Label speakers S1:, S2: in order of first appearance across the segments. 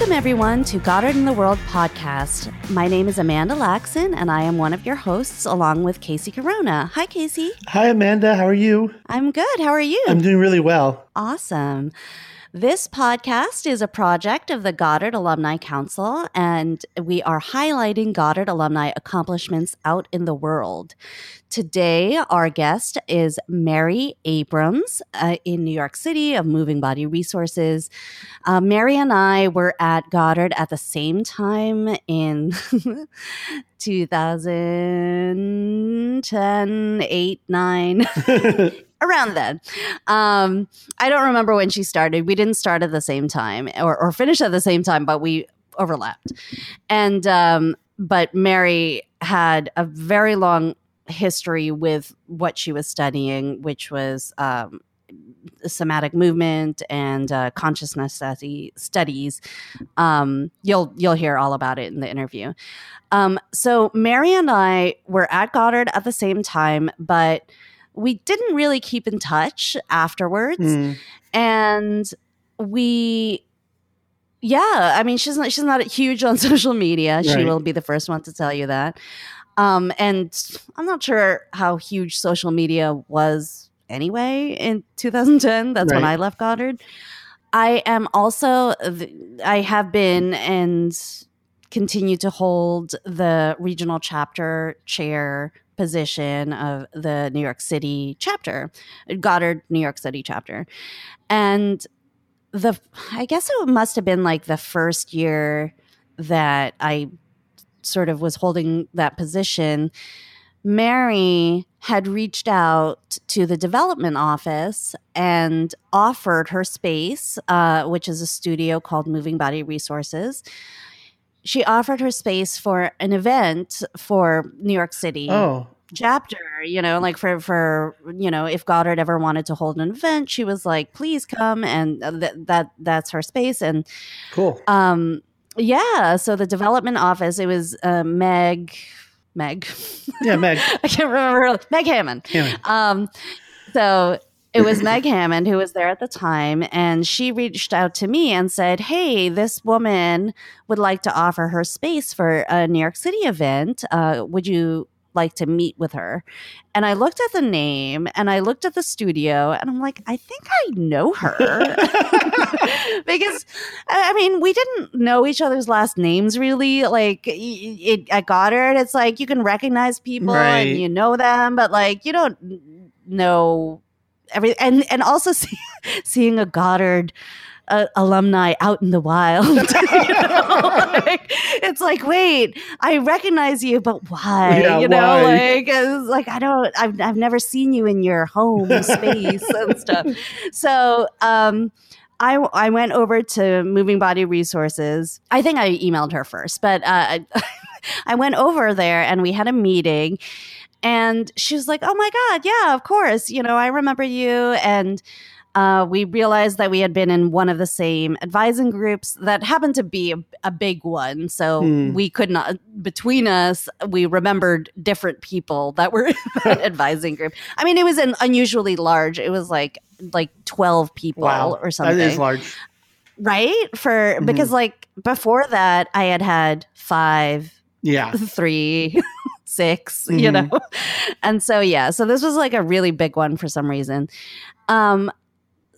S1: Welcome, everyone, to Goddard in the World podcast. My name is Amanda Laxon, and I am one of your hosts along with Casey Corona. Hi, Casey.
S2: Hi, Amanda. How are you?
S1: I'm good. How are you?
S2: I'm doing really well.
S1: Awesome. This podcast is a project of the Goddard Alumni Council, and we are highlighting Goddard alumni accomplishments out in the world. Today, our guest is Mary Abrams uh, in New York City of Moving Body Resources. Uh, Mary and I were at Goddard at the same time in 2010, 8, 9. around then. Um, I don't remember when she started. We didn't start at the same time or, or finish at the same time, but we overlapped. And um, but Mary had a very long history with what she was studying, which was um, somatic movement and uh, consciousness study, studies. Um, you'll you'll hear all about it in the interview. Um, so Mary and I were at Goddard at the same time, but we didn't really keep in touch afterwards. Mm. And we yeah, I mean she's not she's not huge on social media. Right. She will be the first one to tell you that. Um, and I'm not sure how huge social media was anyway in 2010. That's right. when I left Goddard. I am also I have been and continue to hold the regional chapter chair position of the New York City chapter, Goddard, New York City chapter. And the, I guess it must have been like the first year that I sort of was holding that position. Mary had reached out to the development office and offered her space, uh, which is a studio called Moving Body Resources, she offered her space for an event for New York City.
S2: Oh.
S1: Chapter, you know, like for for you know, if Goddard ever wanted to hold an event, she was like, "Please come," and th- that that's her space. And
S2: cool.
S1: Um, yeah. So the development office, it was uh, Meg, Meg.
S2: Yeah, Meg.
S1: I can't remember Meg Hammond. Hammond. Um, so it was Meg Hammond who was there at the time, and she reached out to me and said, Hey, this woman would like to offer her space for a New York City event. Uh, would you like to meet with her? And I looked at the name and I looked at the studio, and I'm like, I think I know her. because, I mean, we didn't know each other's last names really. Like, it, at Goddard, it's like you can recognize people right. and you know them, but like, you don't know every and and also see, seeing a Goddard uh, alumni out in the wild. you know? like, it's like, wait, I recognize you, but why?
S2: Yeah,
S1: you know,
S2: why?
S1: like it's like I don't, I've I've never seen you in your home space and stuff. So, um. I, I went over to Moving Body Resources. I think I emailed her first, but uh, I went over there and we had a meeting and she was like, Oh my God, yeah, of course. You know, I remember you. And uh, we realized that we had been in one of the same advising groups that happened to be a, a big one. So hmm. we could not, between us, we remembered different people that were in that advising group. I mean, it was an unusually large, it was like, like 12 people wow. or something.
S2: That is large.
S1: Right? For, mm-hmm. because like before that, I had had five,
S2: yeah,
S1: three, 6 mm-hmm. you know? and so, yeah, so this was like a really big one for some reason. Um,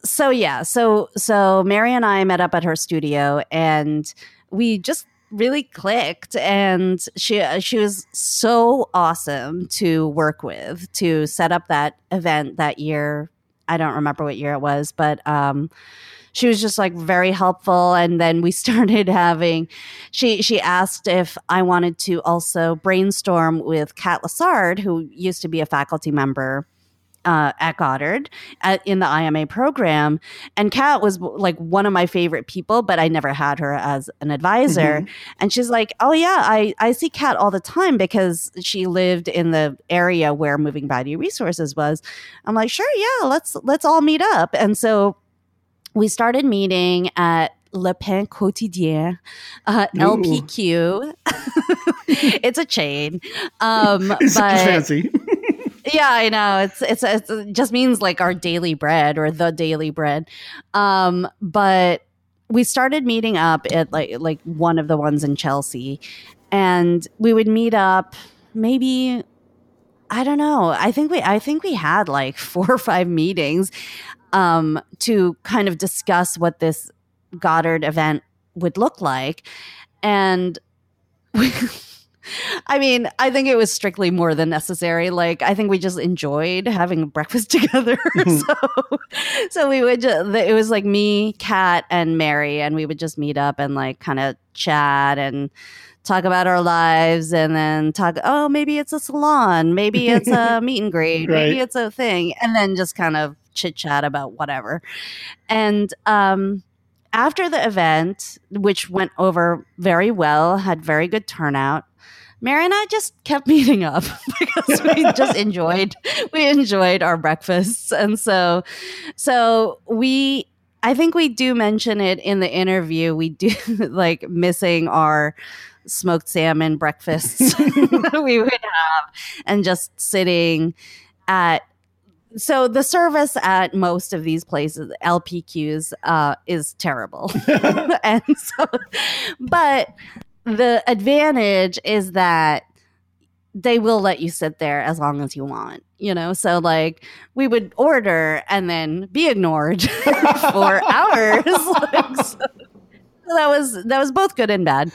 S1: so yeah, so so Mary and I met up at her studio and we just really clicked and she she was so awesome to work with to set up that event that year. I don't remember what year it was, but um she was just like very helpful and then we started having she she asked if i wanted to also brainstorm with kat lassard who used to be a faculty member uh, at Goddard at, in the IMA program. And Kat was like one of my favorite people, but I never had her as an advisor. Mm-hmm. And she's like, Oh, yeah, I, I see Kat all the time because she lived in the area where Moving Body Resources was. I'm like, Sure, yeah, let's let's all meet up. And so we started meeting at Le Pain Quotidien, uh, LPQ. it's a chain, um,
S2: it's but fancy.
S1: Yeah, I know. It's, it's, it's it just means like our daily bread or the daily bread. Um, but we started meeting up at like like one of the ones in Chelsea, and we would meet up maybe I don't know. I think we I think we had like four or five meetings um, to kind of discuss what this Goddard event would look like, and we. I mean, I think it was strictly more than necessary. Like, I think we just enjoyed having breakfast together. so, so we would just, it was like me, Kat, and Mary, and we would just meet up and like kind of chat and talk about our lives and then talk, oh, maybe it's a salon, maybe it's a meet and greet,
S2: Right.
S1: maybe it's a thing, and then just kind of chit chat about whatever. And, um, after the event, which went over very well, had very good turnout, Mary and I just kept meeting up because we just enjoyed we enjoyed our breakfasts, and so so we. I think we do mention it in the interview. We do like missing our smoked salmon breakfasts we would have, and just sitting at so the service at most of these places lpqs uh, is terrible and so but the advantage is that they will let you sit there as long as you want you know so like we would order and then be ignored for hours Like, so- so that was that was both good and bad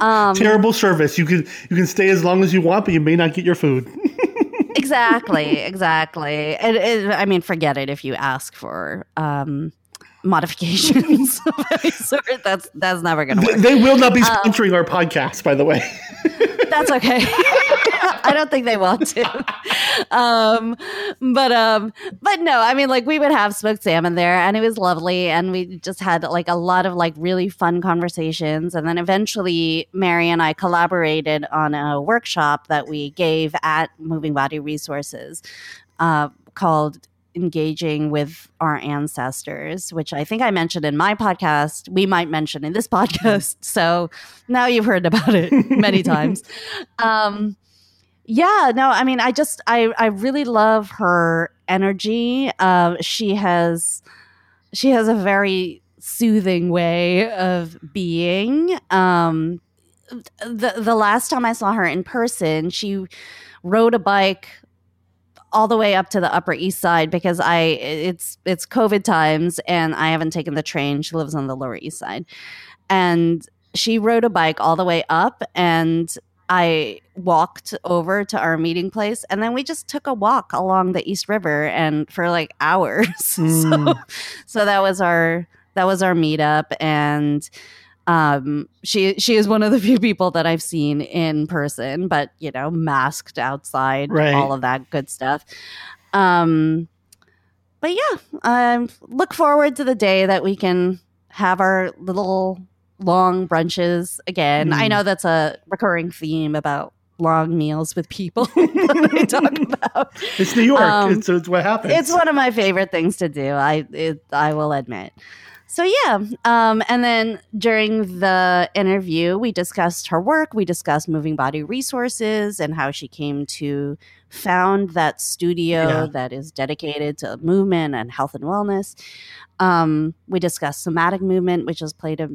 S1: um
S2: Terrible service. You can you can stay as long as you want, but you may not get your food.
S1: exactly exactly. It, it, i mean forget it if you ask for um modifications. Of any sort that's that's never gonna
S2: They,
S1: work.
S2: they will not be
S1: Um,
S2: sponsoring our podcast, by the way.
S1: that's okay. I don't think they want to um but um but no i mean like we would have smoked salmon there and it was lovely and we just had like a lot of like really fun conversations and then eventually mary and i collaborated on a workshop that we gave at moving body resources uh, called engaging with our ancestors which i think i mentioned in my podcast we might mention in this podcast. So now you've heard about it many times. Um yeah no i mean i just i i really love her energy. Uh, she has she has a very soothing way of being. Um the the last time i saw her in person she rode a bike all the way up to the upper east side because i it's it's covid times and i haven't taken the train she lives on the lower east side and she rode a bike all the way up and I walked over to our meeting place and then we just took a walk along the East River and for like hours. so,
S2: Mm.
S1: so that was our that was our meetup and um she she is one of the few people that I've seen in person but you know masked outside
S2: Right.
S1: all of that good stuff. Um but yeah, um look forward to the day that we can have our little long brunches again. I
S2: Mm.
S1: know that's a recurring theme about long meals with people that I talk about.
S2: It's New York.
S1: Um,
S2: it's, it's what happens.
S1: It's one of my favorite things to do. I it, I will admit. So yeah, um, and then during the interview, we discussed her work. We discussed moving body resources and how she came to found that studio
S2: Yeah.
S1: that is dedicated to movement and health and wellness. Um, we discussed somatic movement, which has played a,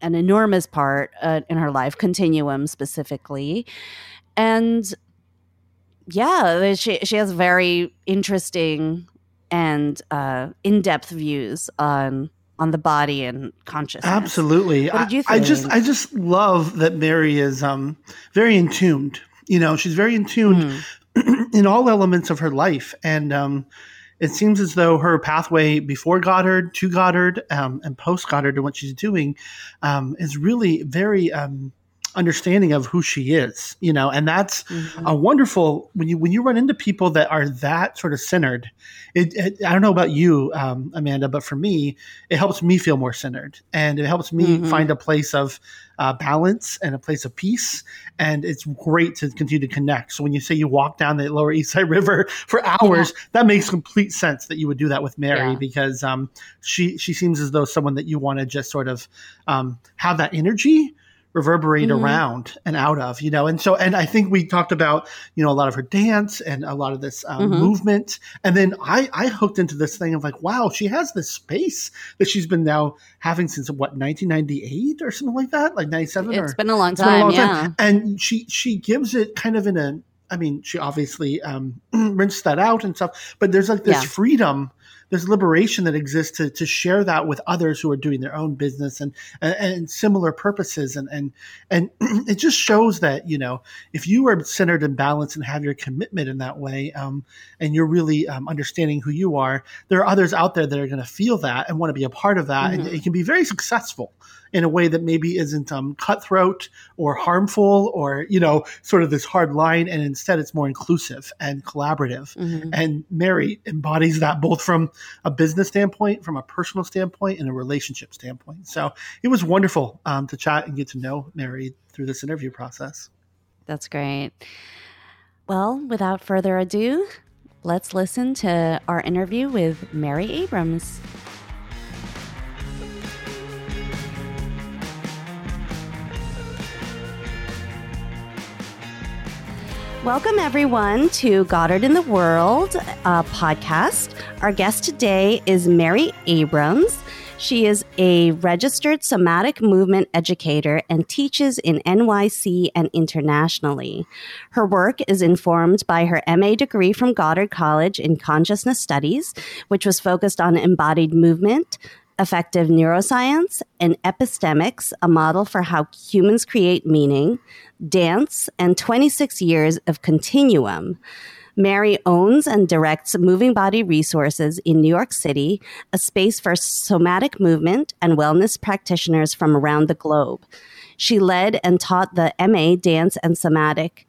S1: an enormous part uh, in her life, continuum specifically, and yeah, she she has very interesting and uh, in depth views on on the body and consciousness.
S2: Absolutely.
S1: What did you
S2: I, I just? I just love that Mary is um very in tuned. You know, she's very tune
S1: Mhm.
S2: in all elements of her life. And um it seems as though her pathway before Goddard, to Goddard, um, and post Goddard and what she's doing um, is really very um, understanding of who she is, you know, and that's
S1: Mhm.
S2: a wonderful when you when you run into people that are that sort of centered. It, it, I don't know about you, um, Amanda, but for me, it helps me feel more centered, and it helps me
S1: Mhm.
S2: find a place of uh, balance and a place of peace. And it's great to continue to connect. So when you say you walk down the Lower East Side River for hours, that makes complete sense that you would do that with Mary
S1: Yeah.
S2: because um, she she seems as though someone that you want to just sort of um, have that energy reverberate mm-hmm. around and out of, you know. And so, and I think we talked about, you know, a lot of her dance and a lot of this um, mm-hmm. movement. And then I, I hooked into this thing of like, wow, she has this space that she's been now having since what 1998 or something like that, like 97.
S1: It's
S2: or,
S1: been a long time, a long yeah. Time.
S2: And she she gives it kind of in a I mean, she obviously um, rinsed that out and stuff, but there's like this yeah. freedom there's liberation that exists to, to share that with others who are doing their own business and, and, and similar purposes. And, and, and it just shows that, you know, if you are centered and balanced and have your commitment in that way, um, and you're really um, understanding who you are, there are others out there that are going to feel that and want to be a part of that. Mm-hmm. And it can be very successful in a way that maybe isn't um, cutthroat or harmful or you know sort of this hard line and instead it's more inclusive and collaborative mm-hmm. and mary embodies that both from a business standpoint from a personal standpoint and a relationship standpoint. So it was wonderful um, to chat and get to know mary through this interview process.
S1: That's great. Well without further ado let's listen to our interview with mary abrams Welcome, everyone, to Goddard in the World uh, podcast. Our guest today is Mary Abrams. She is a registered somatic movement educator and teaches in NYC and internationally. Her work is informed by her MA degree from Goddard College in Consciousness Studies, which was focused on embodied movement, affective neuroscience, and epistemics, a model for how humans create meaning, dance, and 26 years of continuum. Mary owns and directs Moving Body Resources in New York City, a space for somatic movement and wellness practitioners from around the globe. She led and taught the MA Dance and Somatic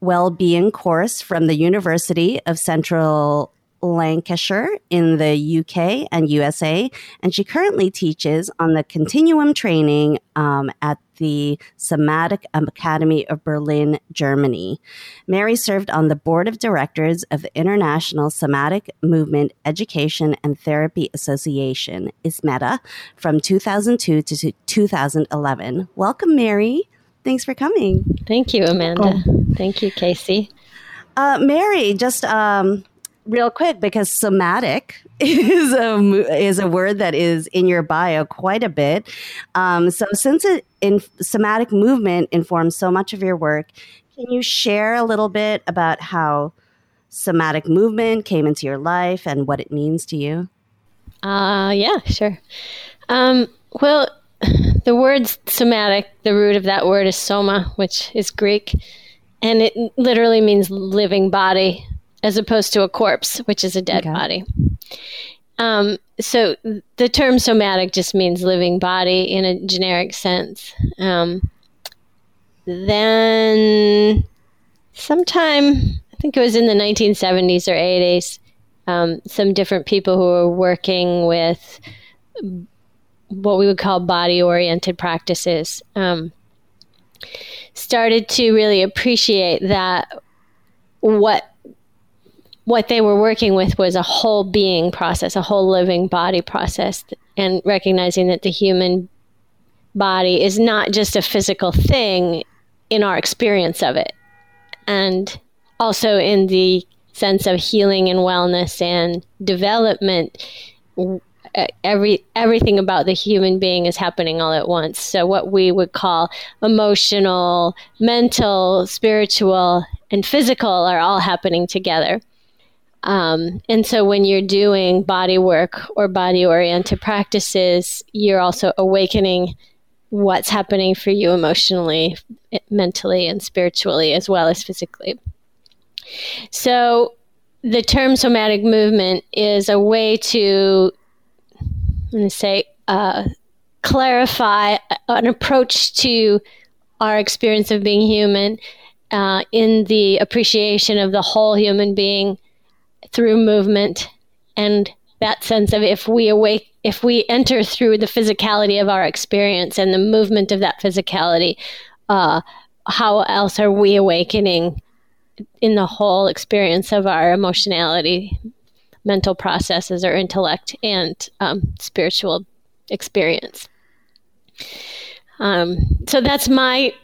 S1: Well-being course from the University of Central Lancashire in the UK and USA, and she currently teaches on the continuum training um, at the Somatic Academy of Berlin, Germany. Mary served on the board of directors of the International Somatic Movement Education and Therapy Association, ISMETA, from 2002 to 2011. Welcome, Mary. Thanks for coming.
S3: Thank you, Amanda. Thank you, Casey.
S1: Uh, Mary, just um, real quick because somatic is a is a word that is in your bio quite a bit. Um, so since it in somatic movement informs so much of your work, can you share a little bit about how somatic movement came into your life and what it means to you?
S3: Uh, yeah, sure. Um, well, the word somatic, the root of that word is soma, which is Greek, and it literally means living body as opposed to a corpse, which is a dead okay. body. Um, so the term somatic just means living body in a generic sense. Um, then, sometime, I think it was in the 1970s or 80s, um, some different people who were working with what we would call body oriented practices um, started to really appreciate that what what they were working with was a whole being process, a whole living body process, and recognizing that the human body is not just a physical thing in our experience of it. And also in the sense of healing and wellness and development every everything about the human being is happening all at once so what we would call emotional mental spiritual and physical are all happening together um, and so when you're doing body work or body oriented practices, you're also awakening what's happening for you emotionally, mentally, and spiritually, as well as physically. So the term somatic movement is a way to, I'm going to say, uh, clarify an approach to our experience of being human uh, in the appreciation of the whole human being through movement and that sense of if we awake if we enter through the physicality of our experience and the movement of that physicality uh, how else are we awakening in the whole experience of our emotionality mental processes or intellect and um, spiritual experience Um, so that's my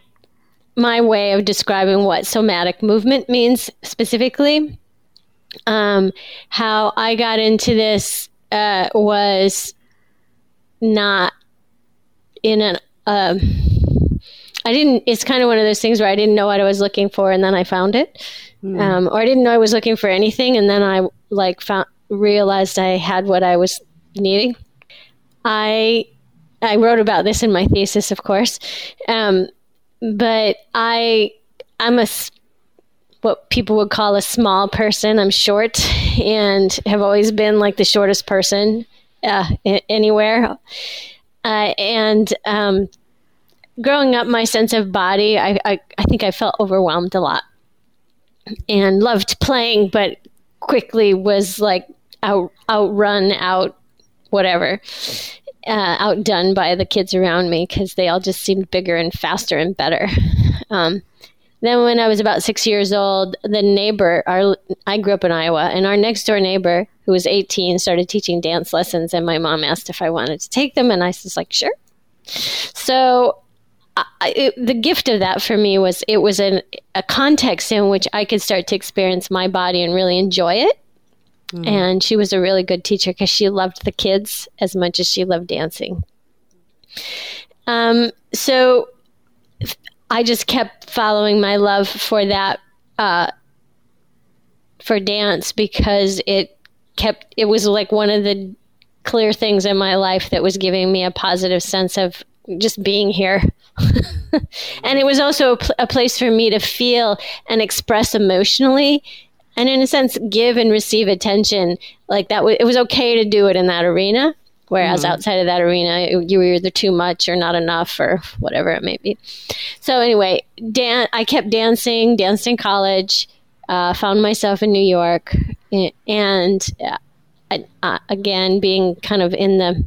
S3: my way of describing what somatic movement means specifically. Um, how I got into this uh, was not in an. Uh, I didn't. It's kind of one of those things where I didn't know what I was looking for, and then I found it, mm. um, or I didn't know I was looking for anything, and then I like found realized I had what I was needing. I I wrote about this in my thesis, of course, um, but I I'm a what people would call a small person. I'm short and have always been like the shortest person uh, anywhere. Uh, and um, growing up, my sense of body, I, I, I think I felt overwhelmed a lot and loved playing, but quickly was like out outrun, out whatever, uh, outdone by the kids around me because they all just seemed bigger and faster and better. Um, then when I was about six years old, the neighbor, our I grew up in Iowa, and our next door neighbor, who was 18, started teaching dance lessons, and my mom asked if I wanted to take them, and I was like, sure. So I, it, the gift of that for me was it was an, a context in which I could start to experience my body and really enjoy it. Mm. And she was a really good teacher because she loved the kids as much as she loved dancing. Um, so I just kept following my love for that uh, for dance because it kept it was like one of the clear things in my life that was giving me a positive sense of just being here. and it was also a, pl- a, place for me to feel and express emotionally and in a sense give and receive attention like that w- it was okay to do it in that arena Whereas mm-hmm. outside of that arena, you were either too much or not enough or whatever it may be. So anyway, dan- I kept dancing, danced in college, uh, found myself in New York, and uh, uh, again, being kind of in the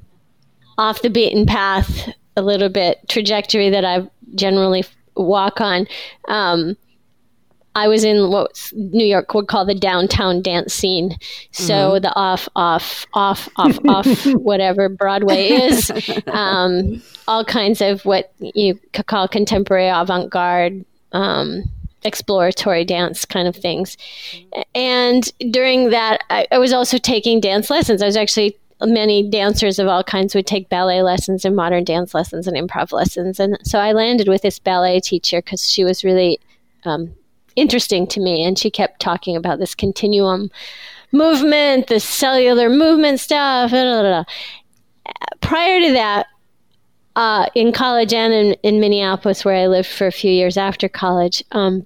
S3: off the beaten path a little bit trajectory that I generally walk on. Um, I was in what New York would call the downtown dance scene. So mm-hmm. the off, off, off, off, off, whatever Broadway is, um, all kinds of what you could call contemporary avant garde, um, exploratory dance kind of things. And during that, I, I was also taking dance lessons. I was actually many dancers of all kinds would take ballet lessons and modern dance lessons and improv lessons. And so I landed with this ballet teacher because she was really um, interesting to me. And she kept talking about this continuum movement, this cellular movement stuff. Blah, blah, blah. Prior to that, uh, in college and in, in, Minneapolis, where I lived for a few years after college, um,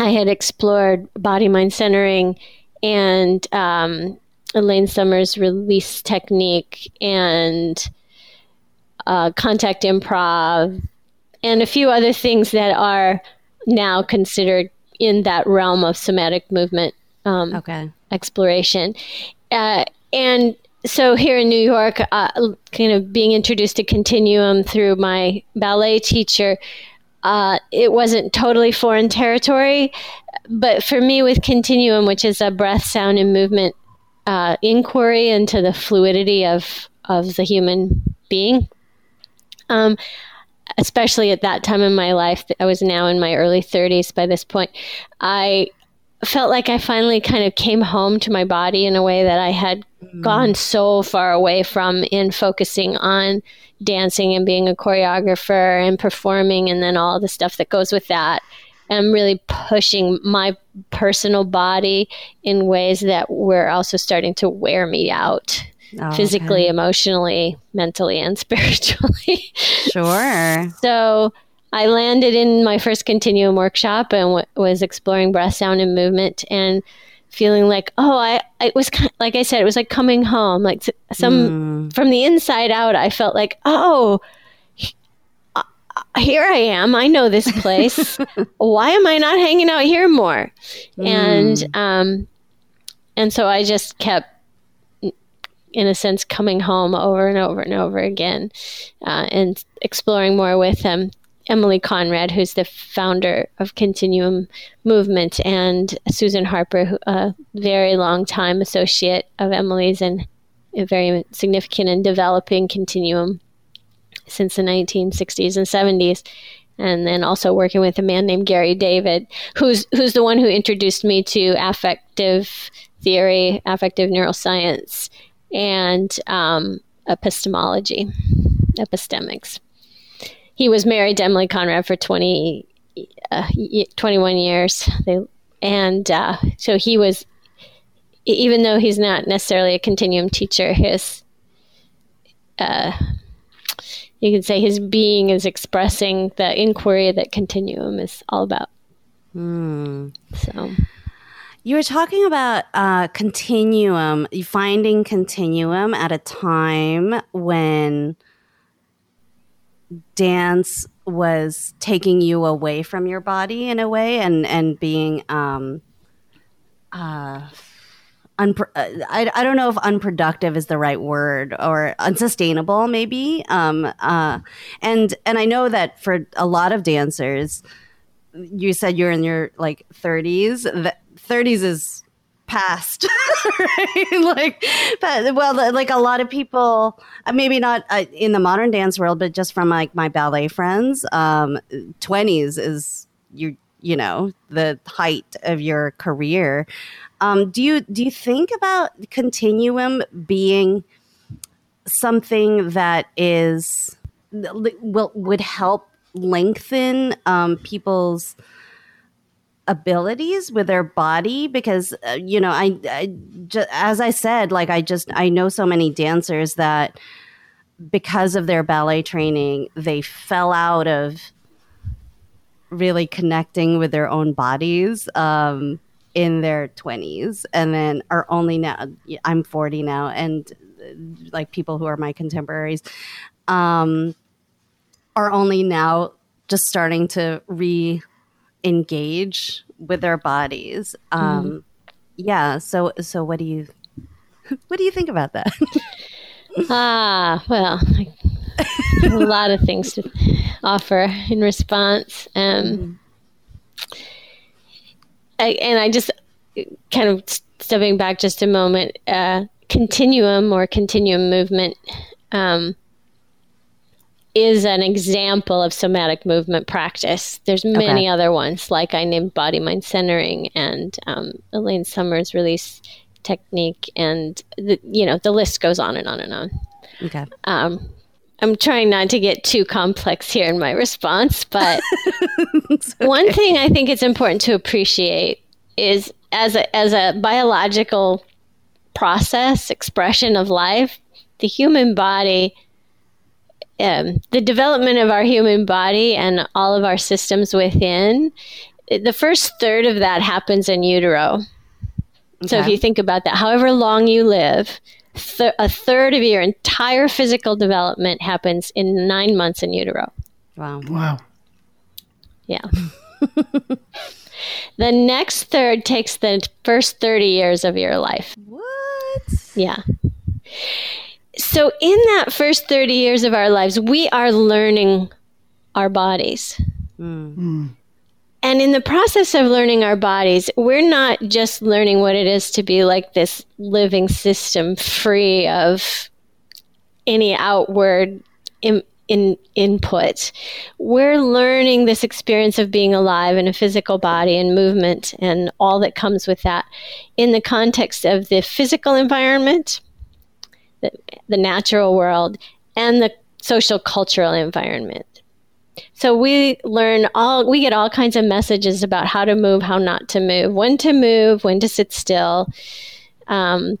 S3: I had explored body mind centering and um, Elaine Summers' release technique and uh, contact improv and a few other things that are now considered in that realm of somatic movement um, okay. exploration. Uh, and so here in New York, uh, kind of being introduced to Continuum through my ballet teacher, uh, it wasn't totally foreign territory. But for me, with Continuum, which is a breath, sound, and movement uh, inquiry into the fluidity of, of the human being, um, especially at that time in my life, I was now in my early 30s by this point, I felt like I finally kind of came home to my body in a way that I had mm. gone so far away from in focusing on dancing and being a choreographer and performing and then all the stuff that goes with that. I'm really pushing my personal body in ways that were also starting to wear me out oh, physically, okay. emotionally, mentally, and spiritually.
S1: Sure.
S3: so I landed in my first continuum workshop and w- was exploring breath, sound, and movement and feeling like, oh, I, it was kind of, like I said, it was like coming home. Like some mm. from the inside out, I felt like, oh, uh, here I am. I know this place. Why am I not hanging out here more? Mm. And um, and so I just kept in a sense, coming home over and over and over again uh, and exploring more with um, Emilie Conrad, who's the founder of Continuum Movement, and Susan Harper, a very long time associate of Emilie's and very significant in developing Continuum since the 1960s and 70s and then also working with a man named Gary David, who's who's the one who introduced me to affective theory, affective neuroscience, and um, epistemology, epistemics. He was married to Emilie Conrad for 20, uh, 21 years. They, and uh, so he was, even though he's not necessarily a continuum teacher, his uh, you could say his being is expressing the inquiry that continuum is all about.
S1: Hmm.
S3: So
S1: You were talking about uh, continuum, finding continuum at a time when dance was taking you away from your body in a way and, and being um, uh, unpro- uh, I, I don't know if unproductive is the right word or unsustainable maybe um, uh, and and I know that for a lot of dancers you said you're in your like 30s the 30s is past right? Like but well like a lot of people uh, maybe not uh, in the modern dance world but just from like my ballet friends um 20s is you you know the height of your career. Um do you do you think about continuum being something that is will would help lengthen um people's abilities with their body because uh, you know I, I just, as i said like i just i know so many dancers that because of their ballet training they fell out of really connecting with their own bodies um, in their 20s and then are only now i'm 40 now and uh, like people who are my contemporaries um, are only now just starting to re engage with their bodies. Um, mm. Yeah. So, so what do you, what do you think about that?
S3: ah, well, a lot of things to offer in response. Um, mm. I, and I just kind of stepping back just a moment, uh, continuum or continuum movement, um, is an example of somatic movement practice. There's many okay. other ones, like I named body mind centering and um, Elaine Summers release technique, and the, you know the list goes on and on and on.
S1: Okay.
S3: Um, I'm trying not to get too complex here in my response, but okay. one thing I think it's important to appreciate is as a as a biological process expression of life, the human body um, the development of our human body and all of our systems within, the first third of that happens in utero. Okay. So if you think about that, however long you live, th- a third of your entire physical development happens in nine months in utero.
S1: Wow.
S2: Wow.
S3: Yeah. the next third takes the first 30 years of your life.
S1: What?
S3: Yeah. So, in that first 30 years of our lives, we are learning our bodies. Mm. And in the process of learning our bodies, we're not just learning what it is to be like this living system free of any outward in, in, input. We're learning this experience of being alive in a physical body and movement and all that comes with that in the context of the physical environment the, the natural world, and the social cultural environment. So we learn all, we get all kinds of messages about how to move, how not to move, when to move, when to sit still, um,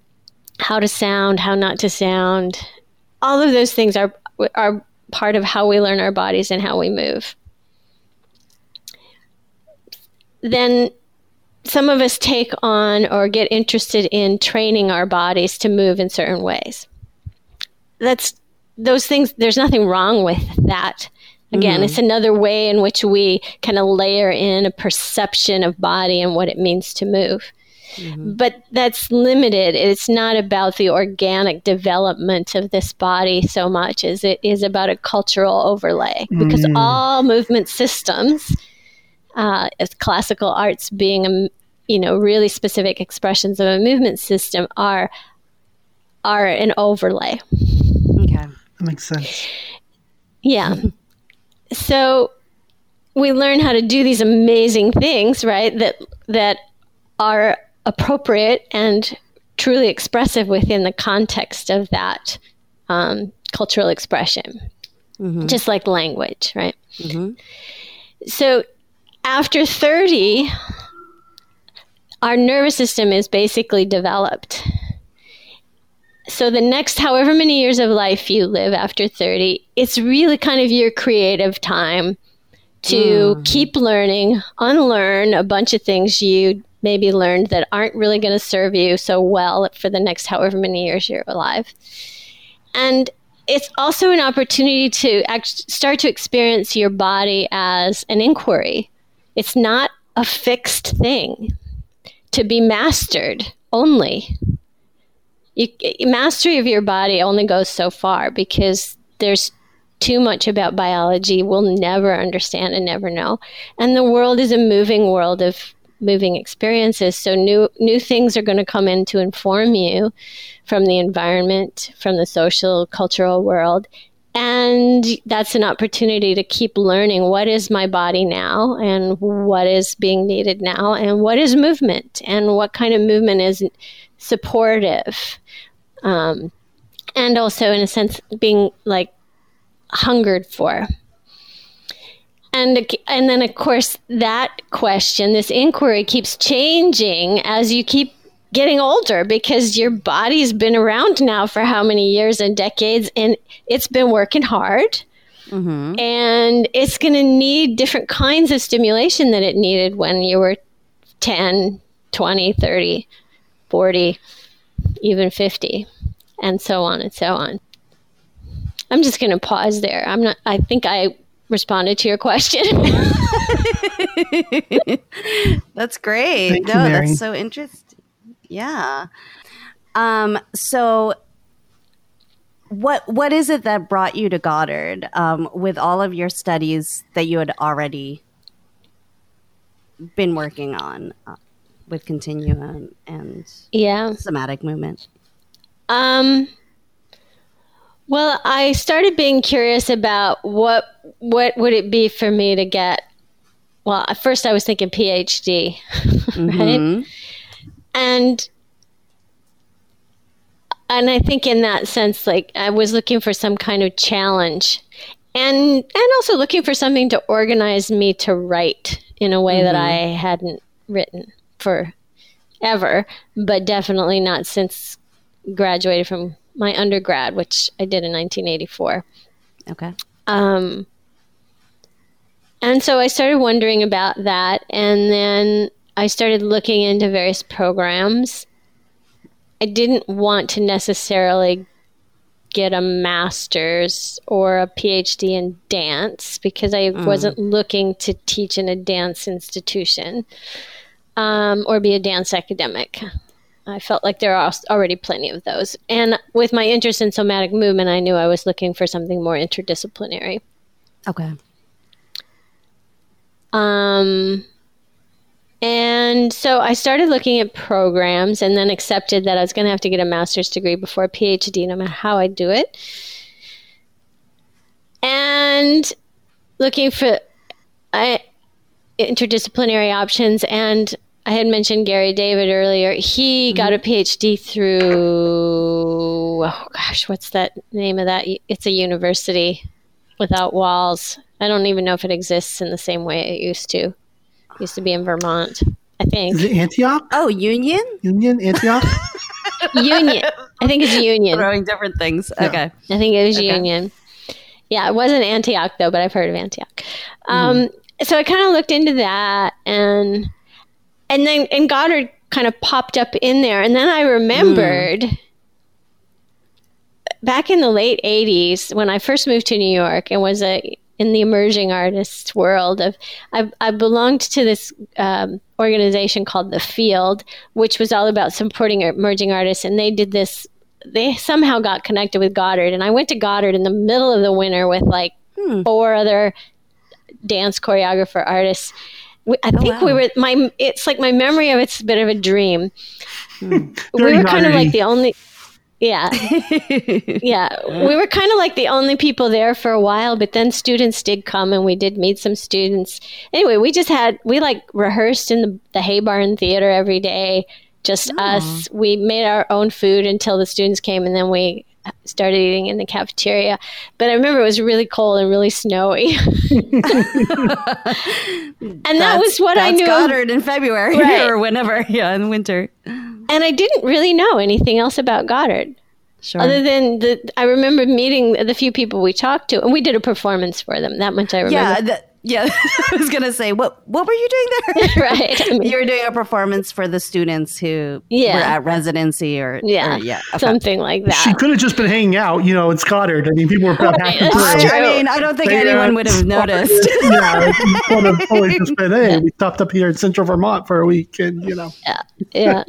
S3: how to sound, how not to sound. All of those things are, are part of how we learn our bodies and how we move. Then some of us take on or get interested in training our bodies to move in certain ways. That's those things, there's nothing wrong with that. Again, mm-hmm. it's another way in which we kind of layer in a perception of body and what it means to move. Mm-hmm. But that's limited. It's not about the organic development of this body so much as it is about a cultural overlay. Because mm-hmm. all movement systems, uh, classical arts being a, you know really specific expressions of a movement system, are are an overlay.
S1: Okay,
S2: that makes sense.
S3: Yeah. so we learn how to do these amazing things, right? That that are appropriate and truly expressive within the context of that um, cultural expression, mm-hmm. just like language, right? Mm-hmm. So after 30, our nervous system is basically developed. So the next however many years of life you live after 30, it's really kind of your creative time to mm. keep learning, unlearn a bunch of things you maybe learned that aren't really going to serve you so well for the next however many years you're alive. And it's also an opportunity to act, start to experience your body as an inquiry. It's not a fixed thing to be mastered only. You, mastery of your body only goes so far because there's too much about biology we'll never understand and never know. And the world is a moving world of moving experiences. So new new things are going to come in to inform you from the environment, from the social cultural world. And that's an opportunity to keep learning what is my body now and what is being needed now and what is movement and what kind of movement is supportive. Um, and also, in a sense, being like hungered for. And, and then, of course, that question, this inquiry keeps changing as you keep getting older because your body's been around now for how many years and decades and it's been working hard. Mm-hmm. And it's going to need different kinds of stimulation that it needed when you were 10, 20, 30, 40, even 50, and so on and so on. I'm just going to pause there. I'm not, I think I responded to your question.
S1: that's great. Thank no, you, that's so interesting. Yeah. Um, so what what is it that brought you to Goddard um, with all of your studies that you had already been working on uh, with continuum and
S3: yeah
S1: somatic movement?
S3: Um, well, I started being curious about what what would it be for me to get. Well, at first I was thinking PhD, mm-hmm. And and I think in that sense, like I was looking for some kind of challenge, and and also looking for something to organize me to write in a way mm-hmm. that I hadn't written for ever, but definitely not since graduated from my undergrad, which I did in 1984.
S1: Okay.
S3: Um, and so I started wondering about that, and then I started looking into various programs. I didn't want to necessarily get a master's or a PhD in dance because I mm. wasn't looking to teach in a dance institution um, or be a dance academic. I felt like there are already plenty of those. And with my interest in somatic movement, I knew I was looking for something more interdisciplinary.
S1: Okay.
S3: Um, and so I started looking at programs and then accepted that I was going to have to get a master's degree before a PhD, no matter how I do it. And looking for I, interdisciplinary options and I had mentioned Gary David earlier. He mm-hmm. got a PhD through, oh gosh, what's that name of that? It's a university without walls. I don't even know if it exists in the same way it used to. It used to be in Vermont, I think.
S2: Is it Antioch?
S1: Oh, Union?
S2: Union, Antioch?
S3: Union. I think it's Union.
S1: Throwing different things. Yeah. Okay.
S3: I think it was okay. Union. Yeah, it wasn't Antioch though, but I've heard of Antioch. Mm-hmm. Um, so I kind of looked into that and and then and Goddard kind of popped up in there, and then I remembered. Mm. Back in the late '80s, when I first moved to New York and was a in the emerging artist world of I, I belonged to this um, organization called the Field, which was all about supporting emerging artists, and they did this. They somehow got connected with Goddard, and I went to Goddard in the middle of the winter with like hmm. four other dance choreographer artists, I oh, think wow. we were my. It's like my memory of it's a bit of a dream. Hmm. we were kind of like the only. Yeah. yeah. We were kind of like the only people there for a while, but then students did come and we did meet some students. Anyway, we just had, we like rehearsed in the, the Hay Barn Theater every day, just oh. us. We made our own food until the students came and then we started eating in the cafeteria. But I remember it was really cold and really snowy. and that was what I knew.
S1: Goddard in February right. or whenever, yeah, in winter.
S3: And I didn't really know anything else about Goddard.
S1: Sure.
S3: Other than the, I remember meeting the few people we talked to, and we did a performance for them. That much I remember.
S1: Yeah, yeah, I was gonna say what what were you doing there?
S3: right,
S1: I mean, you were doing a performance for the students who yeah. were at residency or
S3: yeah,
S1: or, yeah,
S3: okay. something like that.
S2: She could have just been hanging out, you know, in Goddard. I mean, people were probably
S3: right,
S1: I, I, mean, I don't think they, anyone uh, would have noticed.
S2: yeah, would have totally just been, hey, yeah. we stopped up here in Central Vermont for a week, and you know,
S3: yeah, yeah.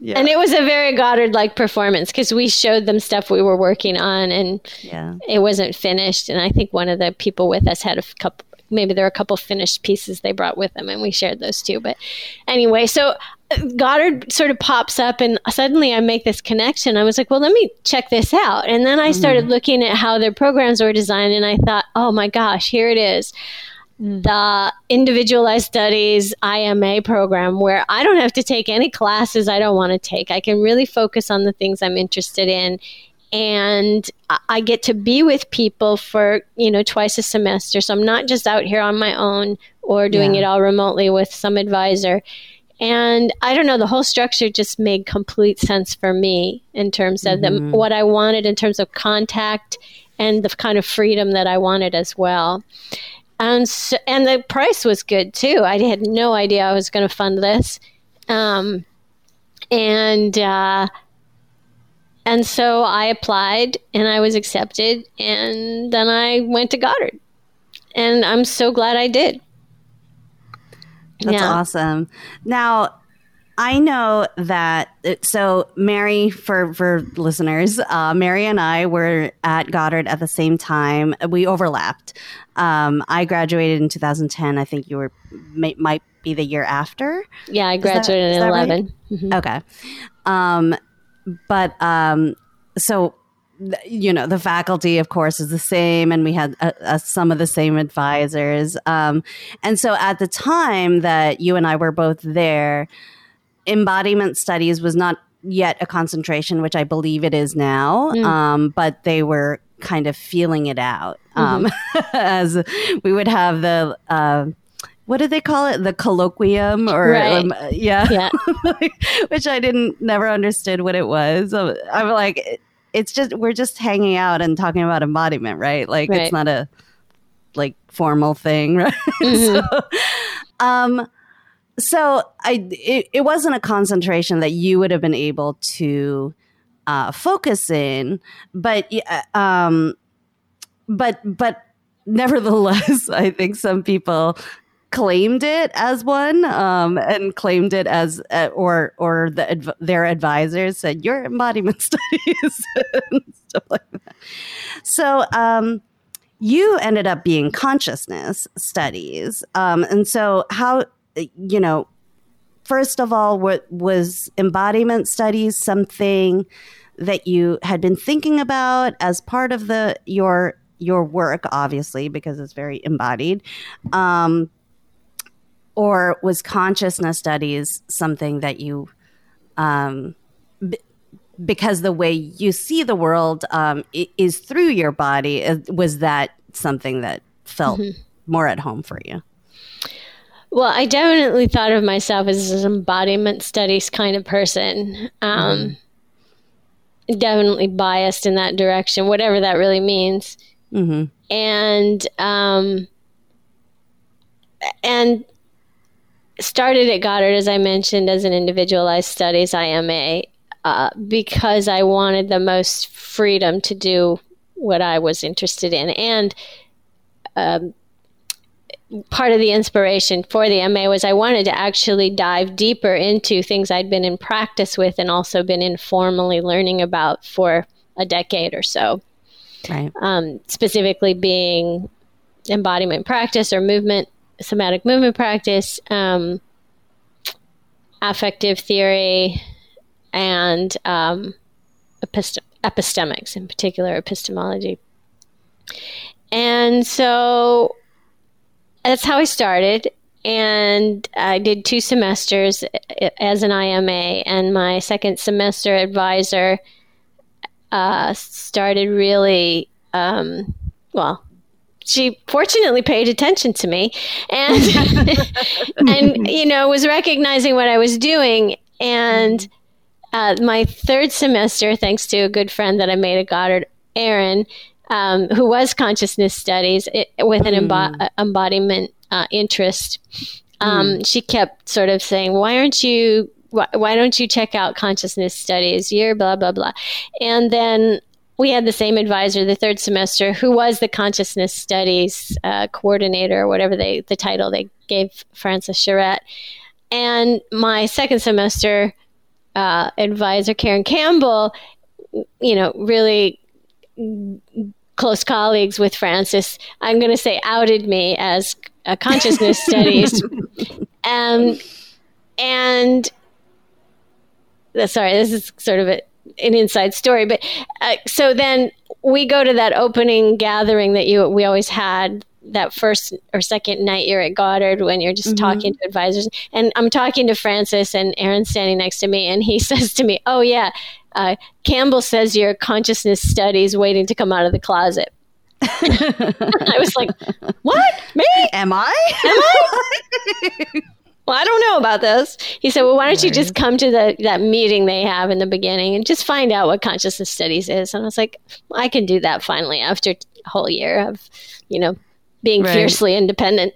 S3: yeah. and it was a very Goddard like performance because we showed them stuff we were working on, and
S1: yeah,
S3: it wasn't finished. And I think one of the people with us had a couple maybe there were a couple finished pieces they brought with them and we shared those too but anyway so uh, goddard sort of pops up and suddenly i make this connection i was like well let me check this out and then i started mm-hmm. looking at how their programs were designed and i thought oh my gosh here it is the individualized studies IMA program where I don't have to take any classes I don't want to take. I can really focus on the things I'm interested in and I get to be with people for you know twice a semester. So I'm not just out here on my own or doing yeah. it all remotely with some advisor. And I don't know, the whole structure just made complete sense for me in terms of mm-hmm. the, what I wanted in terms of contact and the kind of freedom that I wanted as well. And so, and the price was good too. I had no idea I was going to fund this. Um, and uh, and so I applied and I was accepted. And then I went to Goddard. And I'm so glad I did.
S1: That's yeah. awesome. Now, I know that so Mary for for listeners, uh, Mary and I were at Goddard at the same time. We overlapped. Um, I graduated in 2010. I think you were may, might be the year after.
S3: Yeah, I graduated that, in 11. Right?
S1: Mm-hmm. Okay. Um, but um, so you know the faculty of course is the same and we had uh, uh, some of the same advisors um, and so at the time that you and i were both there embodiment studies was not yet a concentration which i believe it is now mm. um, but they were kind of feeling it out um, mm-hmm. as we would have the uh, what did they call it? The colloquium or
S3: right. um,
S1: yeah, yeah. which I didn't never understood what it was. I'm like, it's just we're just hanging out and talking about embodiment, right? Like right. it's not a like formal thing, right? Mm-hmm. so, um, so I it, it wasn't a concentration that you would have been able to uh, focus in, but um, but but nevertheless, I think some people claimed it as one um, and claimed it as uh, or or the adv- their advisors said your embodiment studies and stuff like that. So um, you ended up being consciousness studies um, and so how you know first of all what was embodiment studies something that you had been thinking about as part of the your your work obviously because it's very embodied um, or was consciousness studies something that you um, b- because the way you see the world um, is through your body was that something that felt mm-hmm. more at home for you
S3: well i definitely thought of myself as an embodiment studies kind of person um, mm-hmm. definitely biased in that direction whatever that really means
S1: mm-hmm.
S3: and um, and started at Goddard, as I mentioned, as an individualized studies IMA uh, because I wanted the most freedom to do what I was interested in. And um, part of the inspiration for the MA was I wanted to actually dive deeper into things I'd been in practice with and also been informally learning about for a decade or so.
S1: Right.
S3: Um, specifically being embodiment practice or movement somatic movement practice, um, affective theory, and um, epist- epistemics, in particular epistemology. And so that's how I started. And I did two semesters as an IMA, and my second semester advisor uh, started really, um, well, she fortunately paid attention to me and and you know was recognizing what I was doing and uh, my third semester thanks to a good friend that I made at Goddard Aaron um, who was consciousness studies it, with an embo- mm. embodiment uh, interest um, mm. she kept sort of saying why aren't you why, why don't you check out consciousness studies you're blah blah blah and then we had the same advisor the third semester who was the consciousness studies uh, coordinator or whatever they the title they gave francis charet. And my second semester uh, advisor karen campbell you know really close colleagues with francis i'm going to say outed me as a consciousness studies. Um, and uh, sorry this is sort of a an inside story. But uh, so then we go to that opening gathering that you we always had that first or second night you're at Goddard when you're just mm-hmm. talking to advisors. And I'm talking to Francis and Aaron standing next to me, and he says to me, "Oh yeah, uh, Campbell says your consciousness studies waiting to come out of the closet." I was like, "What? Me?
S1: Am I?
S3: Am I?" Well, I don't know about this. He said, well, why don't right. you just come to the, that meeting they have in the beginning and just find out what consciousness studies is? And I was like, I can do that finally after a whole year of, you know, being right. fiercely independent.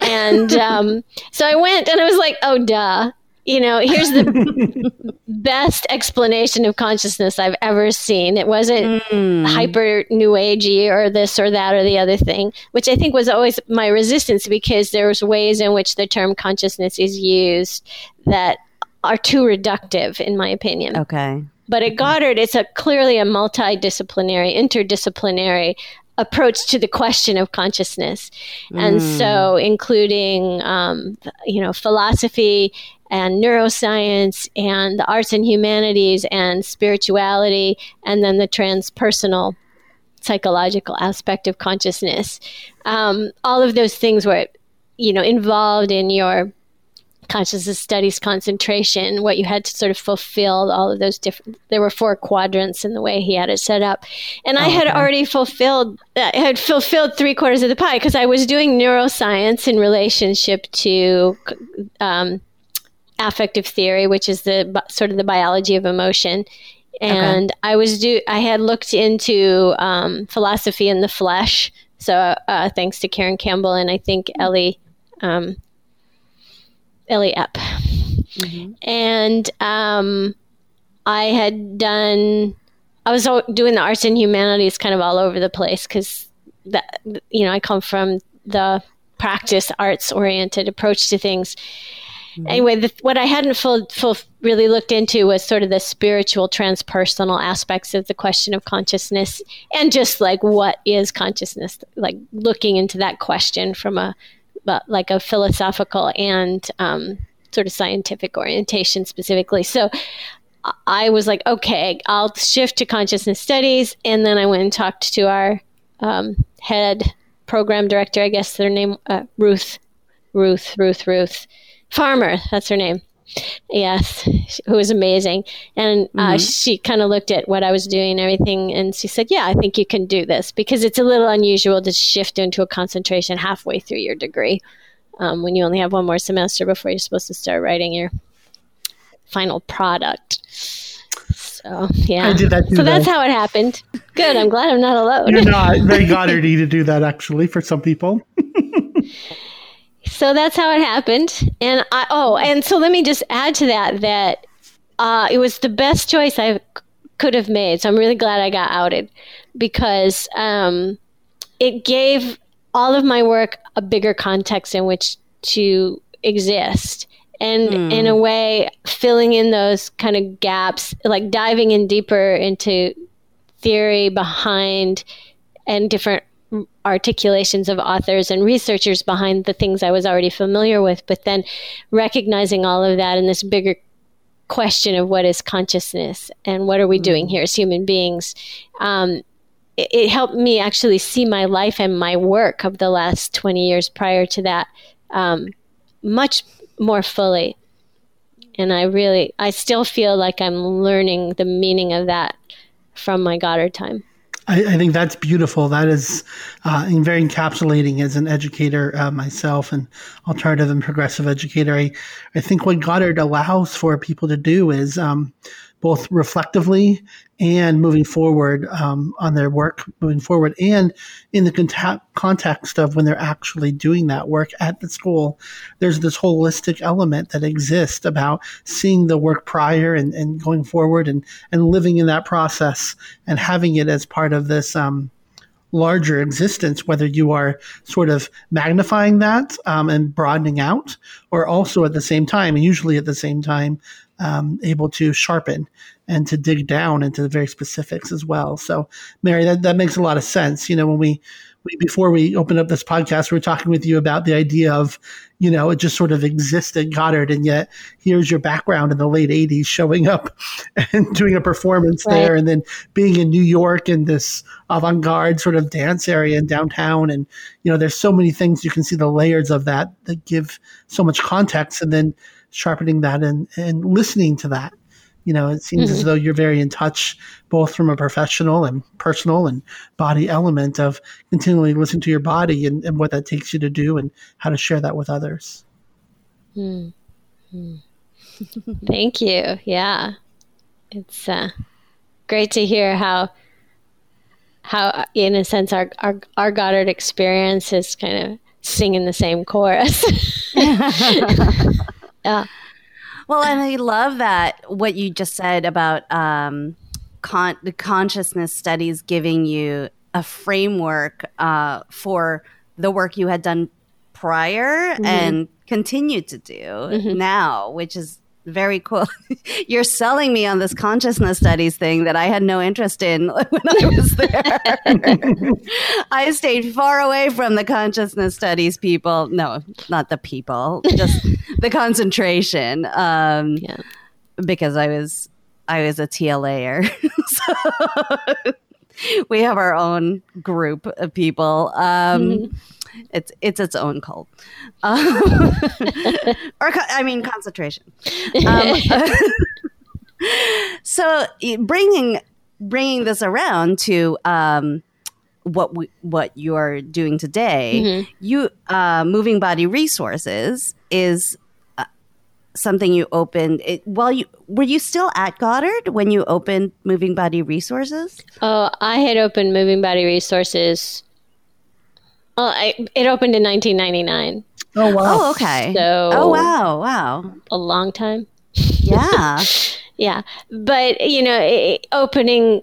S3: And um, so I went and I was like, oh, duh you know, here's the best explanation of consciousness I've ever seen. It wasn't mm. hyper new agey or this or that or the other thing, which I think was always my resistance because there's ways in which the term consciousness is used that are too reductive, in my opinion.
S1: Okay.
S3: But at Goddard, it's a clearly a multidisciplinary, interdisciplinary approach to the question of consciousness, and mm. so including um, you know philosophy and neuroscience and the arts and humanities and spirituality and then the transpersonal psychological aspect of consciousness. Um, all of those things were you know involved in your consciousness studies concentration what you had to sort of fulfill all of those different there were four quadrants in the way he had it set up. And i oh, had already fulfilled uh, had fulfilled three quarters of the pie because i was doing neuroscience in relationship to um, affective theory, which is the sort of the biology of emotion. And okay. I was do I had looked into um, philosophy in the flesh. So uh, thanks to Karen Campbell and I think Ellie um, Ellie Epp. Mm-hmm. And um, I had done I was doing the arts and humanities kind of all over the place because that you know I come from the practice arts oriented approach to things Mm-hmm. Anyway, the, what I hadn't full, full really looked into was sort of the spiritual, transpersonal aspects of the question of consciousness, and just like what is consciousness, like looking into that question from a like a philosophical and um, sort of scientific orientation specifically. So I was like, okay, I'll shift to consciousness studies, and then I went and talked to our um, head program director, I guess their name, uh, Ruth, Ruth, Ruth, Ruth Farmer, that's her name. Yes, who was amazing. And uh, mm-hmm. she kind of looked at what I was doing and everything, and she said, Yeah, I think you can do this because it's a little unusual to shift into a concentration halfway through your degree um, when you only have one more semester before you're supposed to start writing your final product. So, yeah.
S2: I did that too,
S3: so that's how it happened. Good. I'm glad I'm not alone.
S2: You're not. Very Goddardy to do that, actually, for some people.
S3: so that's how it happened. And I, oh, and so let me just add to that that uh, it was the best choice I could have made. So I'm really glad I got outed because um, it gave all of my work a bigger context in which to exist. And mm. in a way, filling in those kind of gaps, like diving in deeper into theory behind and different articulations of authors and researchers behind the things I was already familiar with, but then recognizing all of that in this bigger question of what is consciousness and what are we doing here as human beings. Um, it, it, helped me actually see my life and my work of the last 20 years prior to that um, much more fully. And I really, I still feel like I'm learning the meaning of that from my Goddard time.
S2: I, I, think that's beautiful. That is uh, very encapsulating as an educator uh, myself and alternative and progressive educator. I, I think what Goddard allows for people to do is um, both reflectively and moving forward um, on their work, moving forward, and in the cont- context of when they're actually doing that work at the school. There's this holistic element that exists about seeing the work prior and, and going forward and, and living in that process and having it as part of this. Um, larger existence, whether you are sort of magnifying that um, and broadening out, or also at the same time, and usually at the same time, um, able to sharpen and to dig down into the very specifics as well. So, Mary, that, that makes a lot of sense. You know, when we, we before we opened up this podcast, we were talking with you about the idea of, you know, it just sort of existed Goddard, and yet here's your background in the late '80s, showing up and doing a performance right. there, and then being in New York in this avant-garde sort of dance area in downtown, and you know, there's so many things you can see the layers of that that give so much context, and then sharpening that and, and listening to that. You know, it seems mm-hmm. as though you're very in touch, both from a professional and personal and body element of continually listening to your body and, and what that takes you to do and how to share that with others.
S3: Mm-hmm. Thank you. Yeah. It's uh, great to hear how how in a sense our, our our Goddard experience is kind of singing the same chorus.
S1: Yeah. Well, and I love that what you just said about um, con- the consciousness studies giving you a framework uh, for the work you had done prior mm-hmm. and continue to do mm-hmm. now, which is very cool. You're selling me on this consciousness studies thing that I had no interest in when I was there. I stayed far away from the consciousness studies people. No, not the people, just the concentration. Um, yeah. Because I was I was a TLAer. so we have our own group of people. Um, mm-hmm it's it's its own cult, um, or I mean concentration. Um, so bringing bringing this around to um, what we, what you're doing today, mm-hmm. you uh, moving body resources is uh, something you opened it, while you were you still at Goddard when you opened moving body resources
S3: oh i had opened moving body resources well, I, it opened in 1999. Oh
S2: wow!
S1: Oh okay. So oh wow, wow,
S3: a long time.
S1: Yeah,
S3: yeah. But you know, it, opening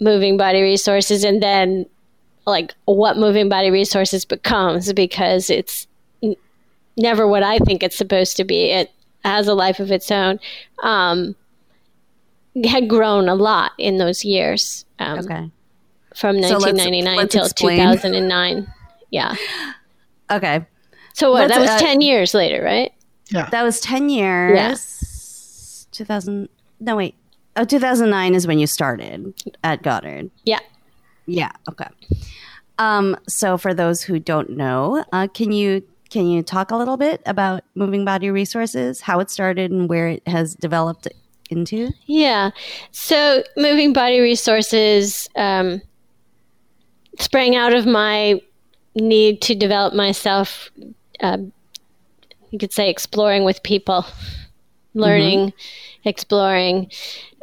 S3: moving body resources, and then like what moving body resources becomes because it's n- never what I think it's supposed to be. It has a life of its own. Um, had grown a lot in those years. Um, okay. From 1999 so let's, let's 2009. Yeah.
S1: Okay.
S3: So what? that was uh, 10 years later, right?
S2: Yeah.
S1: That was 10 years. Yeah. 2000. No, wait. Oh, 2009 is when you started at Goddard.
S3: Yeah.
S1: Yeah. Okay. Um, so for those who don't know, uh, can you can you talk a little bit about moving body resources, how it started and where it has developed into?
S3: Yeah. So moving body resources um, sprang out of my need to develop myself, uh, you could say, exploring with people, learning, mm-hmm. exploring,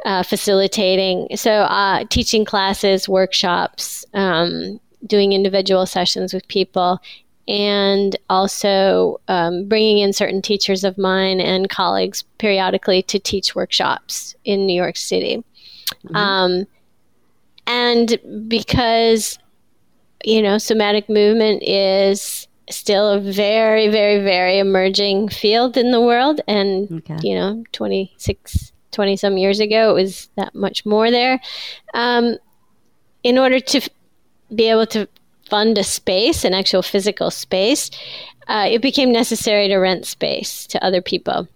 S3: uh, facilitating. So, uh, teaching classes, workshops, um, doing individual sessions with people, and also um, bringing in certain teachers of mine and colleagues periodically to teach workshops in New York City. Mm-hmm. Um, and because you know, somatic movement is still a very, very, very emerging field in the world. And, okay. you know, 26, 20 some years ago, it was that much more there. Um, in order to f- be able to fund a space, an actual physical space, uh, it became necessary to rent space to other people.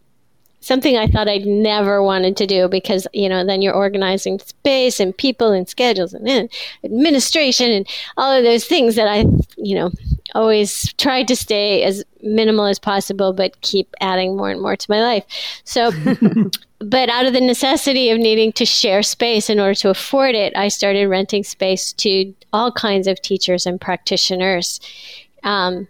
S3: Something I thought I'd never wanted to do because, you know, then you're organizing space and people and schedules and administration and all of those things that I, you know, always tried to stay as minimal as possible, but keep adding more and more to my life. So, but out of the necessity of needing to share space in order to afford it, I started renting space to all kinds of teachers and practitioners. Um,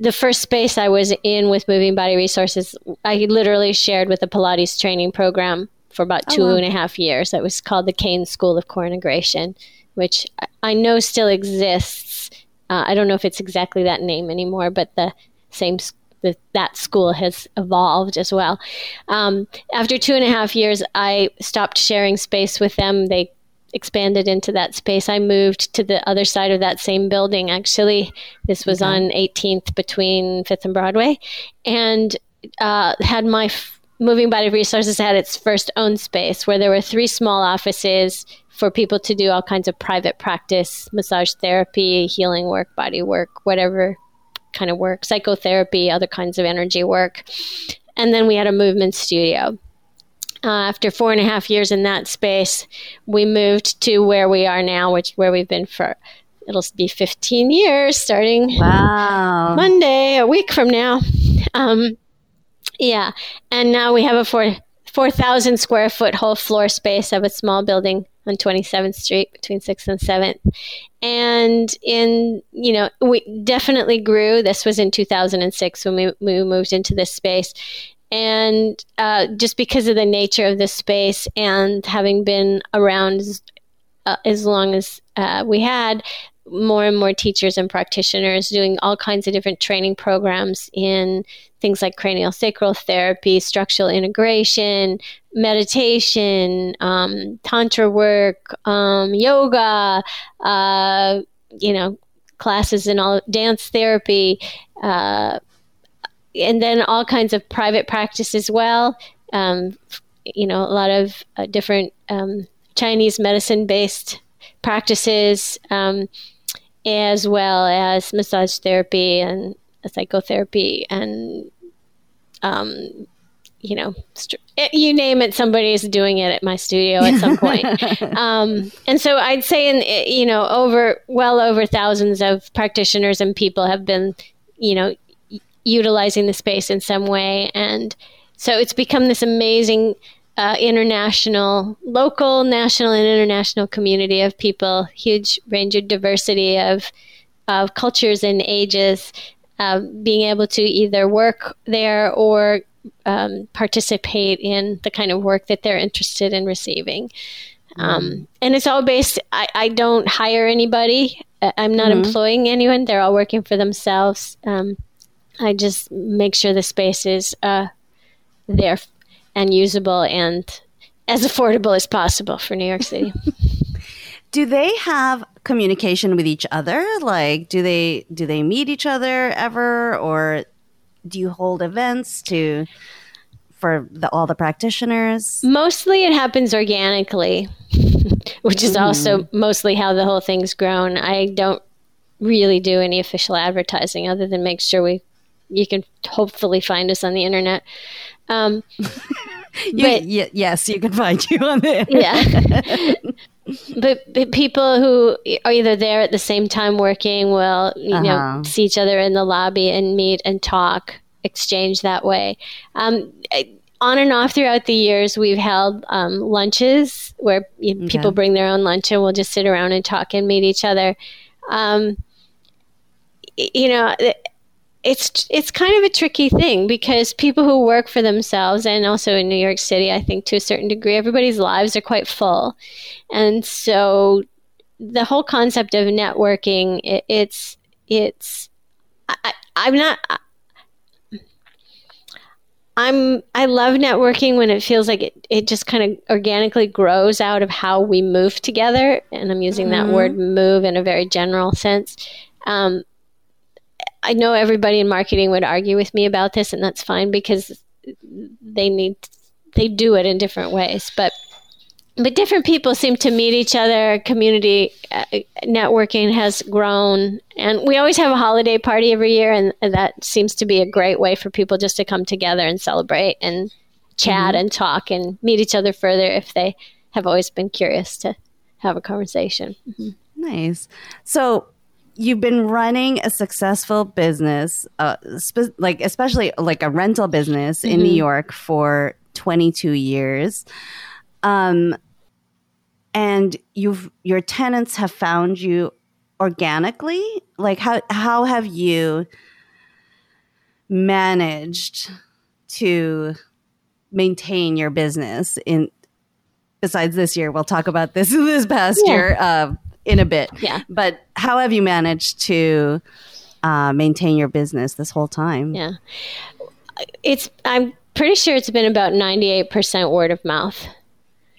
S3: the first space I was in with Moving Body Resources, I literally shared with the Pilates training program for about oh, two wow. and a half years. It was called the Kane School of Core Integration, which I know still exists. Uh, I don't know if it's exactly that name anymore, but the same the, that school has evolved as well. Um, after two and a half years, I stopped sharing space with them. They expanded into that space. I moved to the other side of that same building. Actually, this was okay. on 18th between Fifth and Broadway, and uh, had my f- moving body resources had its first own space where there were three small offices for people to do all kinds of private practice, massage therapy, healing work, body work, whatever kind of work, psychotherapy, other kinds of energy work. And then we had a movement studio. Uh, after four and a half years in that space, we moved to where we are now, which where we've been for it'll be 15 years starting
S1: wow.
S3: Monday, a week from now. Um, yeah, and now we have a four 4,000 square foot whole floor space of a small building on 27th Street between 6th and 7th. And in, you know, we definitely grew. This was in 2006 when we, we moved into this space and uh, just because of the nature of the space and having been around as, uh, as long as uh, we had more and more teachers and practitioners doing all kinds of different training programs in things like cranial sacral therapy, structural integration, meditation, um, tantra work, um, yoga, uh, you know, classes in all dance therapy, uh, and then all kinds of private practice as well. Um, you know, a lot of uh, different um, Chinese medicine based practices, um, as well as massage therapy and psychotherapy and um, you know, st- eh, you name it, somebody is doing it at my studio at some point. um, and so I'd say, in eh, you know, over well over thousands of practitioners and people have been, you know, utilizing the space in some way. And so it's become this amazing uh, international, local, national, and international community of people, huge range of diversity of, of cultures and ages, uh, being able to either work there or um, participate in the kind of work that they're interested in receiving. Um, mm-hmm. and it's all based, I, I don't hire anybody. I'm not mm-hmm. employing anyone. They're all working for themselves. Um, I just make sure the space is uh, there and usable and as affordable as possible for New York City.
S1: do they have communication with each other? Like, do they do they meet each other ever, or do you hold events to for the, all the practitioners?
S3: Mostly, it happens organically, which is mm. also mostly how the whole thing's grown. I don't really do any official advertising other than make sure we you can hopefully find us on the internet. Um,
S1: you, but, y- yes, you can find you on the
S3: internet. Yeah. but, but, people who are either there at the same time working will, you uh-huh. know, see each other in the lobby and meet and talk, exchange that way. Um, on and off throughout the years, we've held um, lunches where you, okay. people bring their own lunch and we'll just sit around and talk and meet each other. Um, you know, it's it's kind of a tricky thing because people who work for themselves and also in New York City, I think to a certain degree, everybody's lives are quite full, and so the whole concept of networking, it, it's it's I, I'm not. I'm I love networking when it feels like it, it just kind of organically grows out of how we move together. And I'm using mm-hmm. that word move in a very general sense. Um, I know everybody in marketing would argue with me about this, and that's fine because they need they do it in different ways, but but different people seem to meet each other. Community uh, networking has grown, and we always have a holiday party every year, and that seems to be a great way for people just to come together and celebrate and chat and talk and meet each other further if they have always been curious to have a conversation. Mhm.
S1: Nice. So you've been running a successful business, uh, spe- like especially like a rental business in New
S3: Mhm.
S1: York for 22 years. Um, and you've your tenants have found you organically. Like how how have you managed to maintain your business in besides this year we'll talk about this this past
S3: Yeah.
S1: year uh, in a bit
S3: Yeah.
S1: but how have you managed to uh, maintain your business this whole time
S3: Yeah. It's, I'm pretty sure it's been about 98% word of mouth.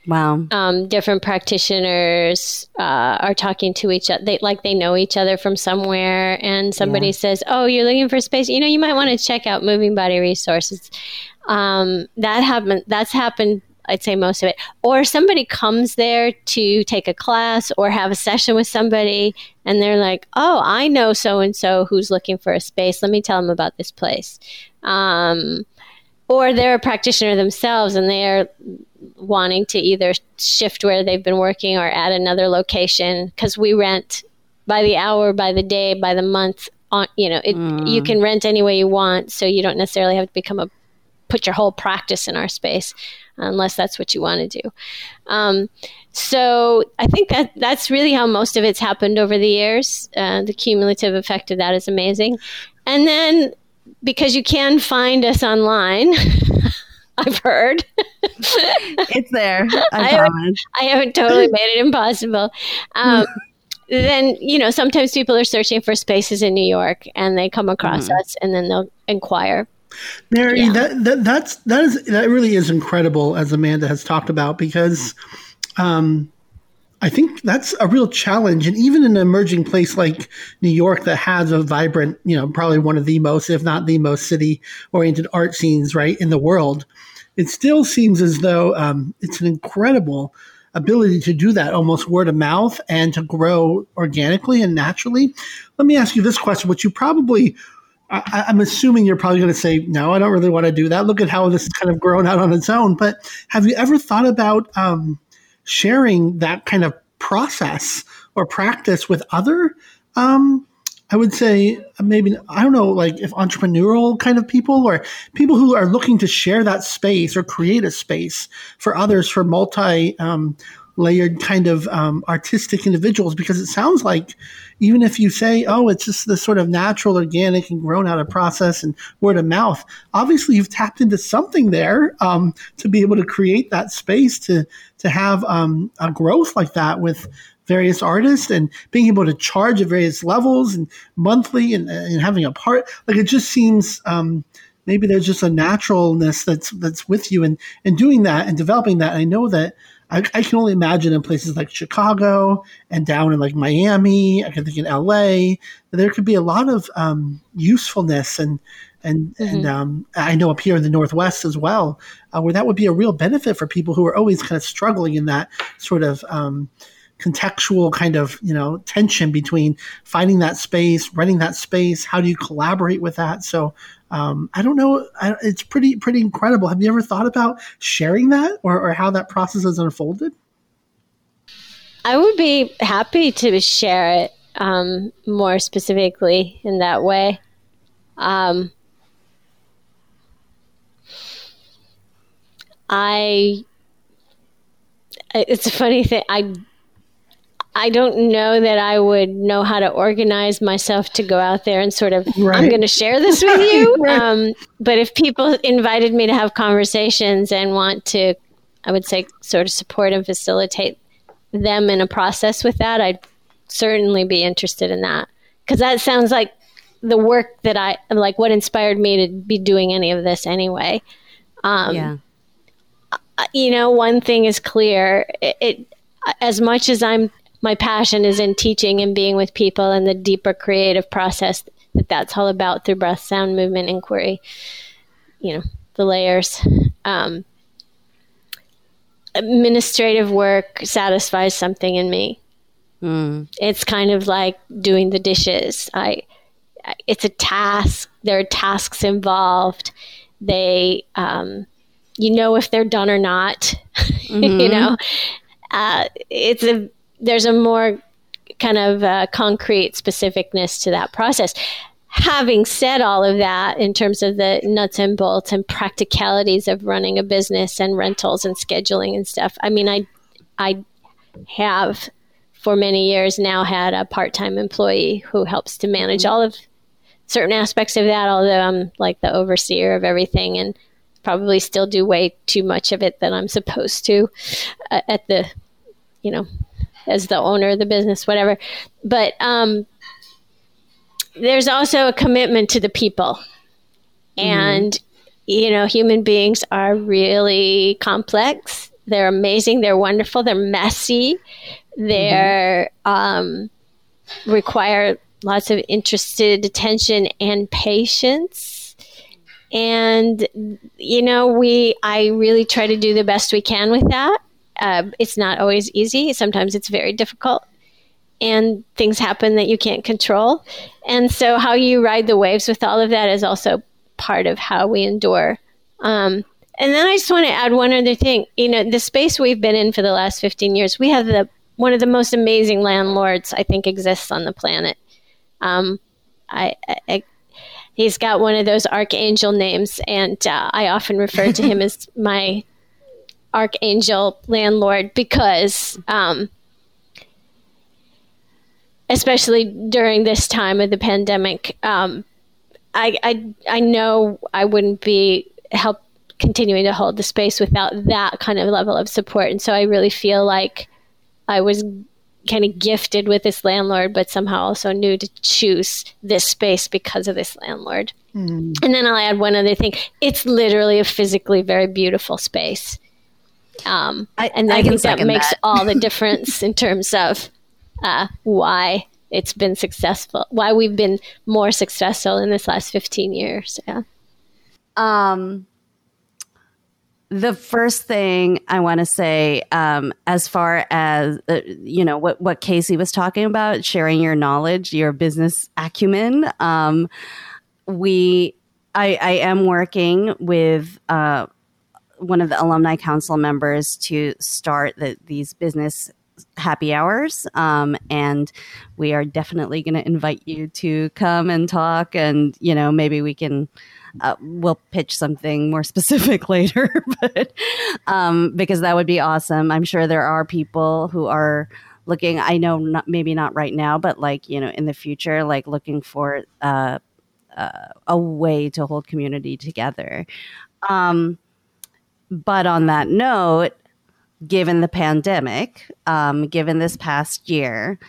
S1: wow
S3: um, different practitioners uh, are talking to each other. They like they know each other from somewhere, and somebody
S1: Yeah.
S3: says, "Oh, you're looking for space. You know, you might want to check out Moving Body Resources." Um, that happened. That's happened. I'd say most of it. Or somebody comes there to take a class or have a session with somebody, and they're like, "Oh, I know so and so who's looking for a space. Let me tell them about this place." Um, or they're a practitioner themselves, and they are wanting to either shift where they've been working or add another location because we rent by the hour, by the day, by the month. On you know, it, you can rent any way you want, so you don't necessarily have to become a put your whole practice in our space unless that's what you want to do. Um, so I think that that's really how most of it's happened over the years. Uh, the cumulative effect of that is amazing, and then because you can find us online. I've heard.
S1: it's there i,
S3: I-
S1: promise
S3: I haven't totally made it impossible. Um, then you know sometimes people are searching for spaces in New York and they come across us and then they'll inquire.
S2: Mary,
S3: Yeah.
S2: that, that that's that is that really is incredible, as Amanda has talked about, because um, I think that's a real challenge, and even in an emerging place like New York that has a vibrant, you know, probably one of the most, if not the most, city-oriented art scenes right in the world, it still seems as though um, it's an incredible ability to do that almost word of mouth and to grow organically and naturally. Let me ask you this question, which you probably I, I'm assuming you're probably going to say, no, I don't really want to do that. Look at how this has kind of grown out on its own. But have you ever thought about um, sharing that kind of process or practice with other, um, I would say maybe, I don't know, like if entrepreneurial kind of people or people who are looking to share that space or create a space for others for multi um, layered kind of um, artistic individuals? Because it sounds like even if you say, oh, it's just this sort of natural, organic, and grown out of process and word of mouth, obviously you've tapped into something there um, to be able to create that space to to have um, a growth like that with various artists and being able to charge at various levels and monthly and, and having a part like it just seems um, maybe there's just a naturalness that's that's with you and and doing that and developing that. I know that I, I can only imagine in places like Chicago and down in like Miami. I can think in LA there could be a lot of um, usefulness and and and um, I know up here in the Northwest as well, uh, where that would be a real benefit for people who are always kind of struggling in that sort of um, contextual kind of you know tension between finding that space, renting that space. How do you collaborate with that? So um, I don't know. I, it's pretty pretty incredible. Have you ever thought about sharing that or, or how that process has unfolded?
S3: I would be happy to share it um, more specifically in that way. Um, I I- it's a funny thing. I I don't know that I would know how to organize myself to go out there and sort of I'm going to share this with you.
S2: Right.
S3: Um, but if people invited me to have conversations and want to, I would say, sort of support and facilitate them in a process with that, I'd certainly be interested in that because that sounds like the work that I like. What inspired me to be doing any of this anyway. Um,
S1: yeah
S3: you know, one thing is clear. It, it as much as I'm my passion is in teaching and being with people and the deeper creative process that that's all about through breath, sound, movement, inquiry. You know, the layers. Um, administrative work satisfies something in me.
S1: Mm.
S3: It's kind of like doing the dishes. I, it's a task. There are tasks involved. They, um, you know if they're done or not.
S1: Mm-hmm.
S3: you know, uh, it's a there's a more kind of uh, concrete specificness to that process. Having said all of that, in terms of the nuts and bolts and practicalities of running a business and rentals and scheduling and stuff, I mean, I I have for many years now had a part time employee who helps to manage all of certain aspects of that, although I'm like the overseer of everything and probably still do way too much of it than I'm supposed to uh, at the, you know, as the owner of the business, whatever. But um, there's also a commitment to the people. And, you know, human beings are really complex. They're amazing. They're wonderful. They're messy. They're um, require lots of interested attention and patience. And you know, we I really try to do the best we can with that. Uh, it's not always easy. Sometimes it's very difficult, and things happen that you can't control. And so, how you ride the waves with all of that is also part of how we endure. Um, and then I just want to add one other thing. You know, the space we've been in for the last 15 years, we have the one of the most amazing landlords I think exists on the planet. Um, I, I, he's got one of those archangel names, and uh, I often refer to him as my archangel landlord because, um, especially during this time of the pandemic, um, I, I I know I wouldn't be help continuing to hold the space without that kind of level of support, and so I really feel like I was kind of gifted with this landlord, but somehow also knew to choose this space because of this landlord.
S2: Mm.
S3: And then I'll add one other thing. It's literally a physically very beautiful space. Um,
S1: I-
S3: and
S1: I
S3: I, think that makes
S1: that.
S3: all the difference in terms of uh, why it's been successful, why we've been more successful in this last 15 years. Yeah.
S1: Um, the first thing I want to say, um, as far as uh, you know, what what Casey was talking about, sharing your knowledge, your business acumen. Um, we, I, I am working with uh, one of the alumni council members to start the, these business happy hours. Um, and we are definitely going to invite you to come and talk and you know maybe we can uh, we'll pitch something more specific later but um, because that would be awesome. I'm sure there are people who are looking i know not maybe not right now but like you know in the future like looking for uh, uh, a way to hold community together. Um, but on that note given the pandemic, um, given this past year,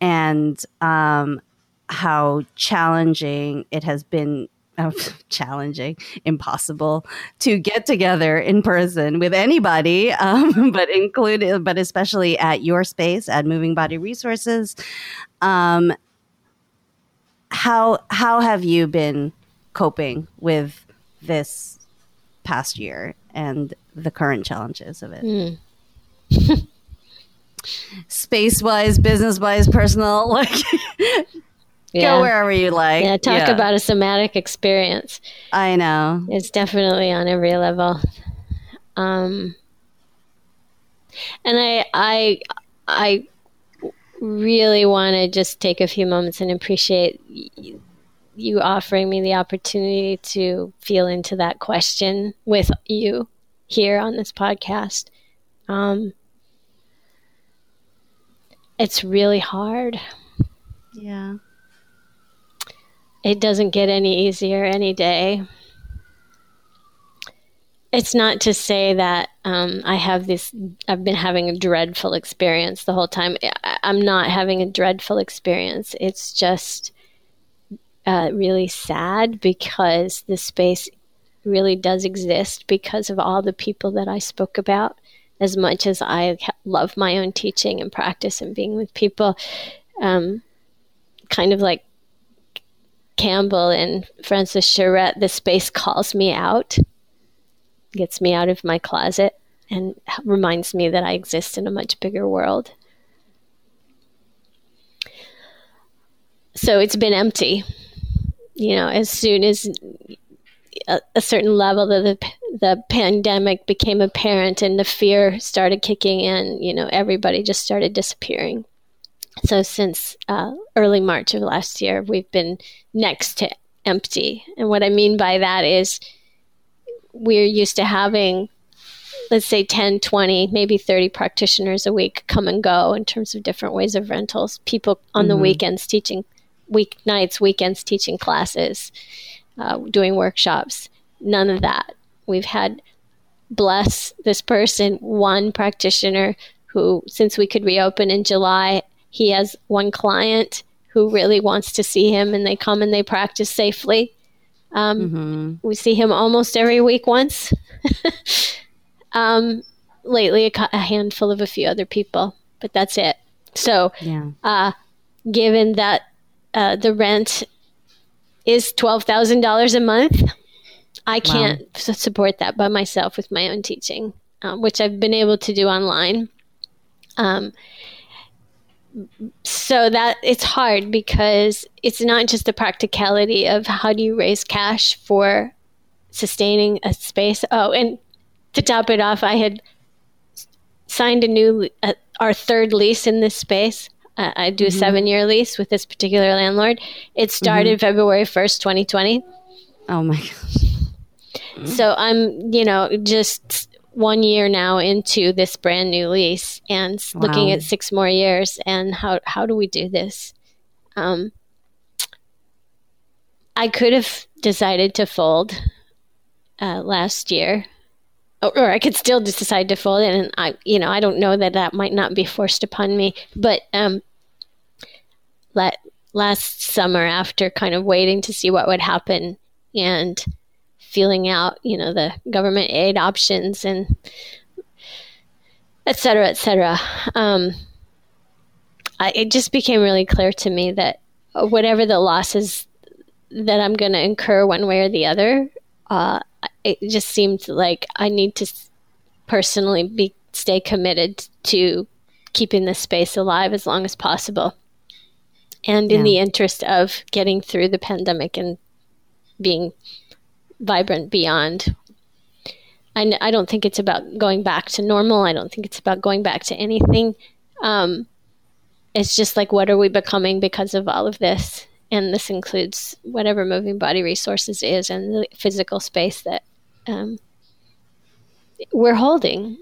S1: and um, how challenging it has been. Uh, challenging, impossible to get together in person with anybody, um, but include, but especially at your space at Moving Body Resources. Um, how how have you been coping with this past year and the current challenges of it? Space wise, business wise, personal, like
S3: Yeah.
S1: go wherever you like.
S3: yeah. Talk about a somatic experience.
S1: I know.
S3: It's definitely on every level. Um, and I, I, I really want to just take a few moments and appreciate you offering me the opportunity to feel into that question with you here on this podcast. Um, it's really hard.
S1: Yeah.
S3: It doesn't get any easier any day. It's not to say that um, I have this, I've been having a dreadful experience the whole time. I, I'm not having a dreadful experience. It's just uh, really sad because the space really does exist because of all the people that I spoke about. As much as I love my own teaching and practice and being with people, um, kind of like Campbell and Francis Charet, the space calls me out, gets me out of my closet, and reminds me that I exist in a much bigger world. So it's been empty. You know, as soon as a, a certain level of the, the pandemic became apparent and the fear started kicking in, you know, everybody just started disappearing. So since uh, early March of last year, we've been next to empty. And what I mean by that is we're used to having, let's say, 10, 20, maybe 30 practitioners a week come and go in terms of different ways of rentals. People on mm-hmm. the weekends teaching, weeknights, weekends teaching classes, uh, doing workshops. None of that. We've had, bless this person, one practitioner who, since we could reopen in July, he has one client who really wants to see him and they come and they practice safely. Um, mm-hmm. We see him almost every week once. um, lately, a, a, handful of a few other people, but that's it. So, yeah. uh, given that uh, the rent is $12,000 a month, I can't wow. support that by myself with my own teaching, um, which I've been able to do online. Um, so that it's hard because it's not just the practicality of how do you raise cash for sustaining a space. Oh, and to top it off, I had signed a new uh, our third lease in this space. Uh, I do a mm-hmm. seven year lease with this particular landlord. It started mm-hmm. February first, twenty twenty.
S1: Oh my
S3: god! So I'm, you know, just one year now into this brand new lease and wow. looking at six more years and how how do we do this um, i could have decided to fold uh, last year or, or, i could still just decide to fold it and i you know i don't know that that might not be forced upon me but um let, last summer after kind of waiting to see what would happen and feeling out, you know, the government aid options and et cetera, et cetera. Um, I, it just became really clear to me that whatever the losses that I'm going to incur one way or the other, uh, it just seemed like I need to personally be stay committed to keeping this space alive as long as possible. And in yeah. the interest of getting through the pandemic and being vibrant beyond. I, I don't think it's about going back to normal. I don't think it's about going back to anything. Um, it's just like, what are we becoming because of all of this? And this includes whatever moving body resources is and the physical space that um, we're holding.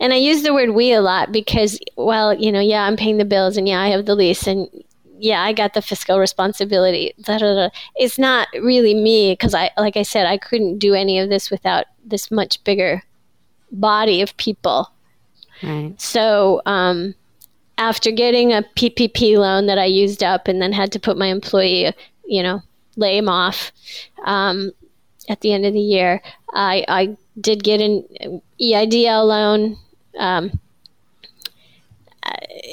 S3: And I use the word we a lot because, well, you know, yeah, I'm paying the bills and yeah, I have the lease and yeah, I got the fiscal responsibility. Da, da, da. It's not really me because I, like I said, I couldn't do any of this without this much bigger body of people. Right. So, um, after getting a PPP loan that I used up and then had to put my employee, you know, lay him off um, at the end of the year, I, I did get an EIDL loan. Um,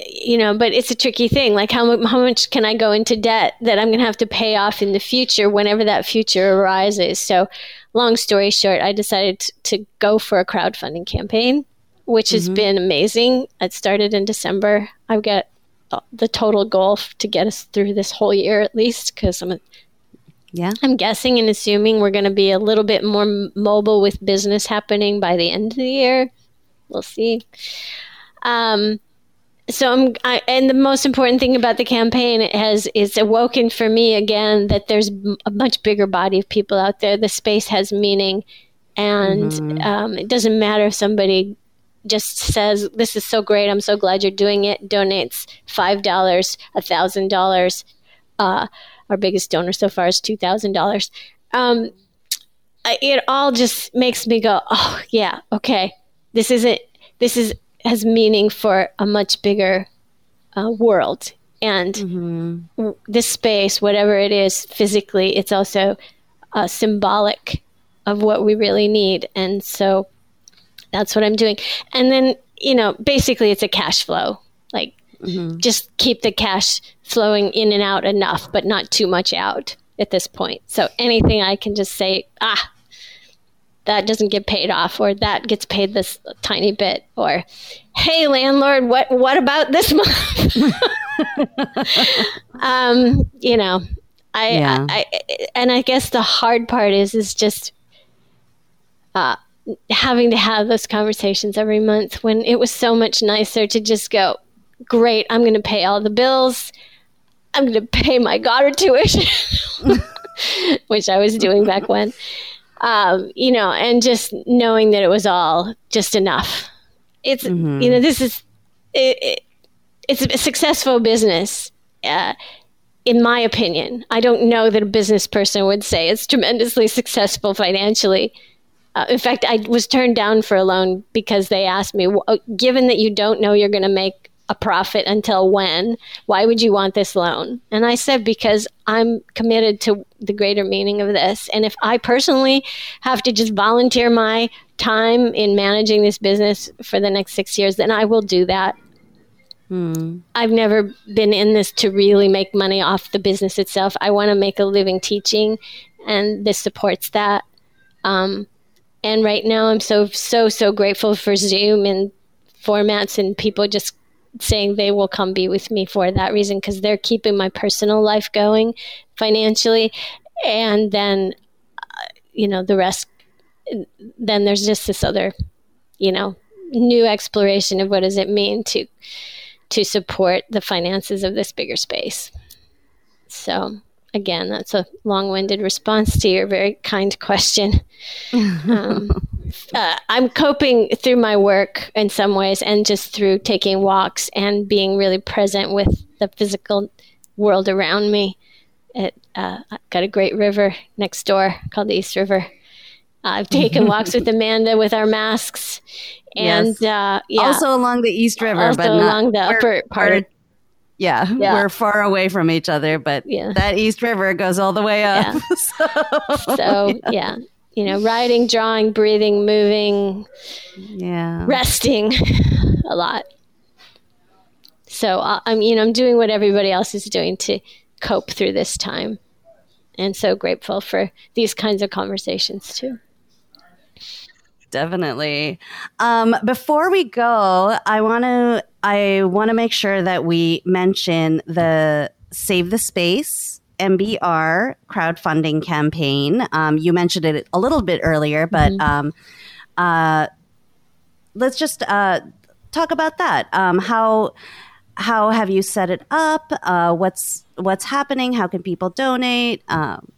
S3: you know, but it's a tricky thing. Like, how, how much can I go into debt that I'm going to have to pay off in the future whenever that future arises? So, long story short, I decided to go for a crowdfunding campaign, which has mm-hmm. been amazing. It started in December. I've got the total goal to get us through this whole year at least because I'm yeah. I'm guessing and assuming we're going to be a little bit more mobile with business happening by the end of the year. We'll see. Um, so I'm, I, and the most important thing about the campaign has is awoken for me again that there's a much bigger body of people out there. The space has meaning, and mm-hmm. um, it doesn't matter if somebody just says, "This is so great! I'm so glad you're doing it." Donates five dollars, a thousand dollars. Uh, our biggest donor so far is two thousand um, dollars. It all just makes me go, "Oh yeah, okay. This isn't. This is has meaning for a much bigger uh, world. And mm-hmm. this space, whatever it is physically, it's also uh, symbolic of what we really need. And so that's what I'm doing. And then, you know, basically it's a cash flow. Like, mm-hmm. just keep the cash flowing in and out enough, but not too much out at this point. So anything I can just say, ah, that doesn't get paid off or that gets paid this tiny bit or hey landlord what what about this month um you know I, yeah. I, I and i guess the hard part is is just uh, having to have those conversations every month when it was so much nicer to just go, great, I'm going to pay all the bills. I'm going to pay my Goddard tuition, which I was doing back when. Um, you know, and just knowing that it was all just enough. It's, mm-hmm. you know, this is, it, it, it's a successful business. Uh, in my opinion, I don't know that a business person would say it's tremendously successful financially. Uh, in fact, I was turned down for a loan because they asked me, given that you don't know you're going to make a profit until when? Why would you want this loan? And I said, because I'm committed to the greater meaning of this. And if I personally have to just volunteer my time in managing this business for the next six years, then I will do that. Hmm. I've never been in this to really make money off the business itself. I want to make a living teaching, and this supports that. Um, and right now, I'm so, so, so grateful for Zoom and formats and people just saying they will come be with me for that reason because they're keeping my personal life going financially. And then uh, you know the rest then there's just this other you know new exploration of what does it mean to to support the finances of this bigger space. So again that's a long-winded response to your very kind question um, uh, I'm coping through my work in some ways and just through taking walks and being really present with the physical world around me. It, uh, I've got a great river next door called the East River. I've taken walks with Amanda with our masks, and yes. uh,
S1: yeah, also along the East River,
S3: also
S1: but
S3: along the upper part.
S1: Yeah, yeah, we're far away from each other, but yeah. that East River goes all the way up.
S3: Yeah. so, so yeah. you know, writing, drawing, breathing, moving,
S1: yeah,
S3: resting a lot. So I'm, you know, I'm doing what everybody else is doing to cope through this time, and so grateful for these kinds of conversations too.
S1: Definitely. Um, before we go, I want to I want to make sure that we mention the Save the Space MBR crowdfunding campaign. Um, you mentioned it a little bit earlier, but mm-hmm. um, uh, let's just uh, talk about that. Um, how how have you set it up? Uh, what's what's happening? How can people donate? Um,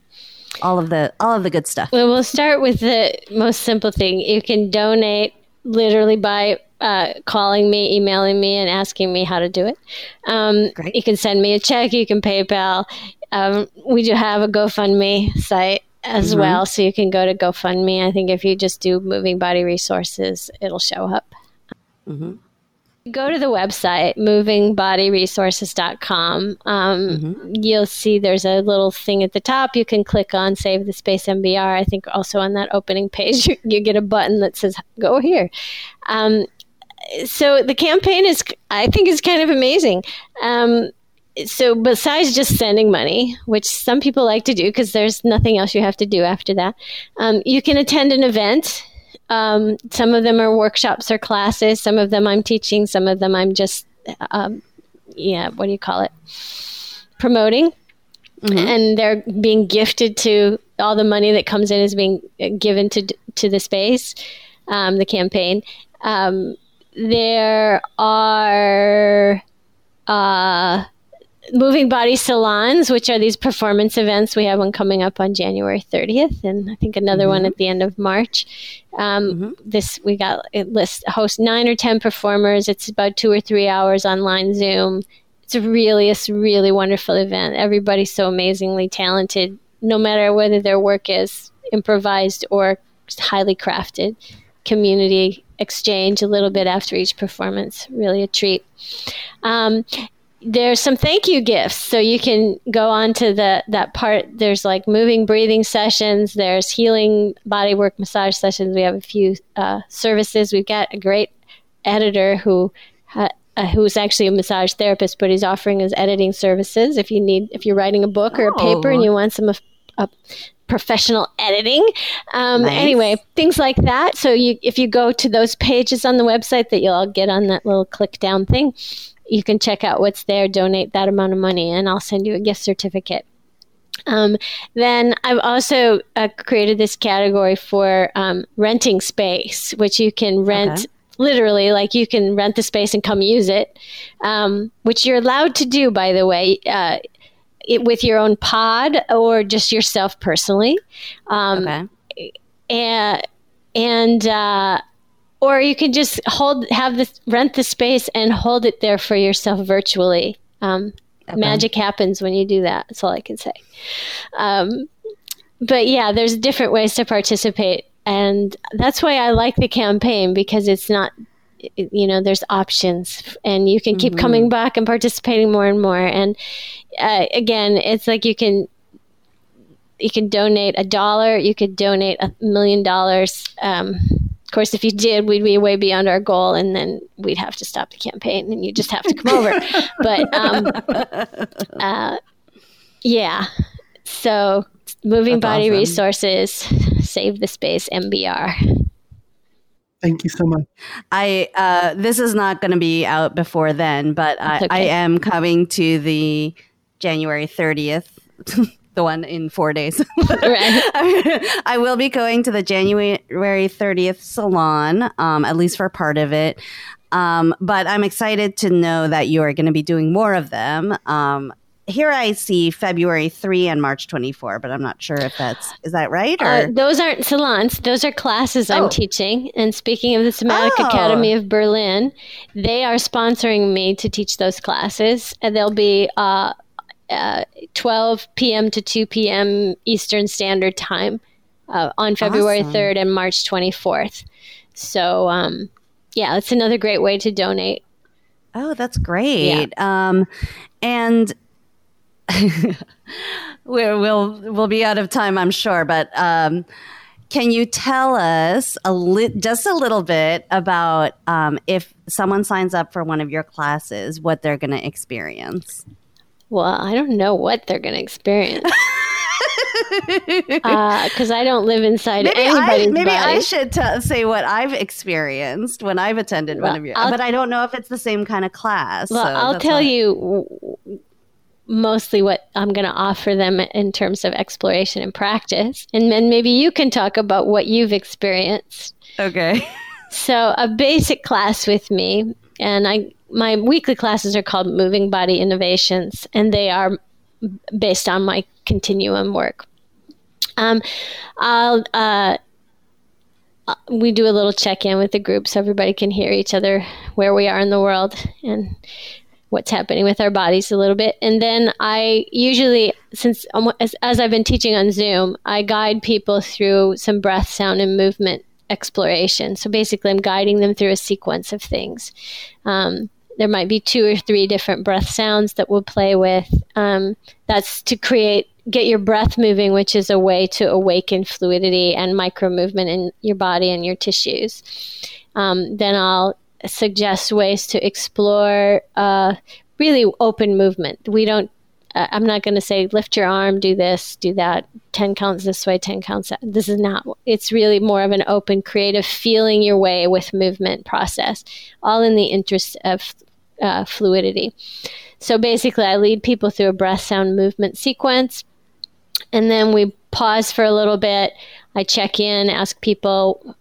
S1: all of the all of the good stuff.
S3: Well, we'll start with the most simple thing. You can donate literally by uh, calling me, emailing me, and asking me how to do it. Um, Great. You can send me a check. You can PayPal. Um, we do have a GoFundMe site as mm-hmm. well, so you can go to GoFundMe. I think if you just do Moving Body Resources, it'll show up. Mm-hmm. Go to the website, movingbodyresources.com. Um, mm-hmm. You'll see there's a little thing at the top. You can click on Save the Space MBR. I think also on that opening page, you, you get a button that says Go Here. Um, so the campaign is, I think, is kind of amazing. Um, so besides just sending money, which some people like to do because there's nothing else you have to do after that, um, you can attend an event. Um, some of them are workshops or classes. Some of them I'm teaching. Some of them I'm just, um, yeah, what do you call it? Promoting. Mm-hmm. And they're being gifted to all the money that comes in is being given to to the space, um, the campaign. Um, there are. Uh, moving body salons, which are these performance events. We have one coming up on January 30th, and I think another mm-hmm. one at the end of March. Um, mm-hmm. This we got it list host nine or ten performers. It's about two or three hours online Zoom. It's a really, it's a really wonderful event. Everybody's so amazingly talented, no matter whether their work is improvised or highly crafted. Community exchange a little bit after each performance. Really a treat. Um, there's some thank you gifts. So you can go on to the that part. There's like moving breathing sessions. There's healing body work massage sessions. We have a few uh, services. We've got a great editor who uh, who's actually a massage therapist but he's offering his editing services if you need if you're writing a book or a paper and oh. you want some uh, professional editing. Um, nice. anyway things like that. So you if you go to those pages on the website that you'll all get on that little click down thing you can check out what's there, donate that amount of money, and I'll send you a gift certificate. Um, then I've also uh, created this category for um, renting space, which you can rent. Okay. Literally, like you can rent the space and come use it, um, which you're allowed to do, by the way. Uh, it, with your own pod or just yourself personally. Um, okay. And and uh, or you can just hold have this rent the space and hold it there for yourself virtually. Um, okay. Magic happens when you do that. That's all I can say. Um, but yeah, there's different ways to participate, and that's why I like the campaign because it's not you know there's options and you can keep mm-hmm. coming back and participating more and more and uh, again it's like you can you can donate a dollar you could donate a million dollars um, of course, if you did, we'd be way beyond our goal, and then we'd have to stop the campaign, and you just have to come over. But um, uh, yeah, so moving That's body awesome. resources, save the space, MBR.
S2: Thank you so much.
S1: I uh, this is not going to be out before then, but I, okay. I am coming to the January thirtieth the one in four days. I will be going to the January 30th salon, um, at least for part of it. Um, but I'm excited to know that you are going to be doing more of them. Um, here I see February 3 and March 24, but I'm not sure if that's is that right? Uh,
S3: those aren't salons; those are classes oh. I'm teaching. And speaking of the Somatic oh. Academy of Berlin, they are sponsoring me to teach those classes, and they'll be uh, uh, 12 p.m. to 2 p.m. Eastern Standard Time uh, on February awesome. 3rd and March 24th. So, um, yeah, it's another great way to donate.
S1: Oh, that's great. Yeah. Um, and we'll, we'll we'll be out of time, I'm sure. But um, can you tell us a li- just a little bit about um, if someone signs up for one of your classes, what they're going to experience?
S3: Well, I don't know what they're going to experience. Because uh, I don't live inside maybe anybody's
S1: I, maybe
S3: body.
S1: I should t- say what I've experienced when I've attended well, one of your, I'll, but I don't know if it's the same kind of class.
S3: Well, so I'll tell you mostly what I'm going to offer them in terms of exploration and practice, and then maybe you can talk about what you've experienced.
S1: Okay.
S3: so a basic class with me, and I my weekly classes are called Moving Body Innovations, and they are based on my continuum work. Um, I'll uh, we do a little check in with the group so everybody can hear each other where we are in the world and what's happening with our bodies a little bit. And then I usually, since as, as I've been teaching on Zoom, I guide people through some breath, sound, and movement exploration. So basically, I'm guiding them through a sequence of things. Um, there might be two or three different breath sounds that we'll play with. Um, that's to create, get your breath moving, which is a way to awaken fluidity and micro movement in your body and your tissues. Um, then I'll suggest ways to explore uh, really open movement. We don't I'm not going to say lift your arm, do this, do that, 10 counts this way, 10 counts that. This is not, it's really more of an open, creative, feeling your way with movement process, all in the interest of uh, fluidity. So basically, I lead people through a breath, sound, movement sequence, and then we pause for a little bit. I check in, ask people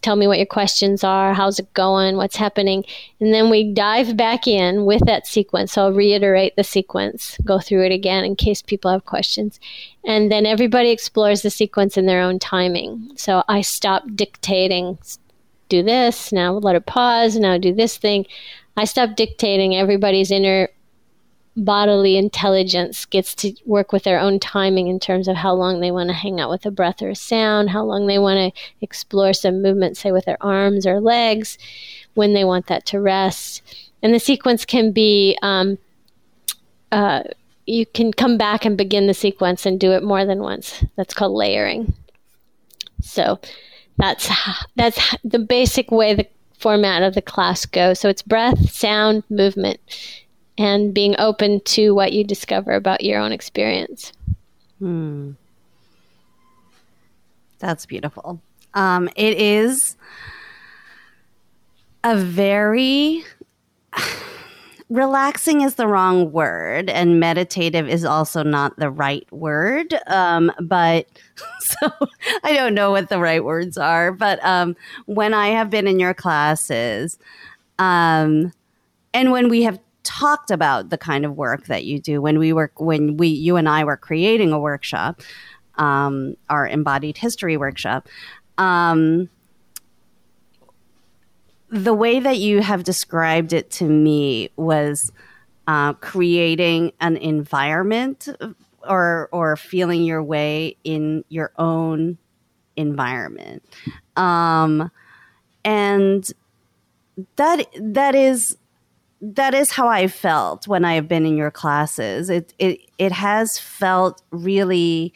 S3: tell me what your questions are, how's it going, what's happening. And then we dive back in with that sequence. So I'll reiterate the sequence, go through it again in case people have questions. And then everybody explores the sequence in their own timing. So I stop dictating, do this, now let it pause, now do this thing. I stop dictating everybody's inner bodily intelligence gets to work with their own timing in terms of how long they want to hang out with a breath or a sound, how long they want to explore some movement, say with their arms or legs, when they want that to rest. And the sequence can be um, uh, you can come back and begin the sequence and do it more than once. That's called layering. So that's that's the basic way the format of the class goes. So it's breath, sound, movement and being open to what you discover about your own experience.
S1: Hmm. That's beautiful. Um, it is a very, relaxing is the wrong word, and meditative is also not the right word. Um, but so I don't know what the right words are. But um, when I have been in your classes, um, and when we have talked about the kind of work that you do, when we were when we, you and I were creating a workshop, um, our embodied history workshop. Um, the way that you have described it to me was uh, creating an environment or or feeling your way in your own environment um, and that that is that is how I felt when I have been in your classes. It it it has felt really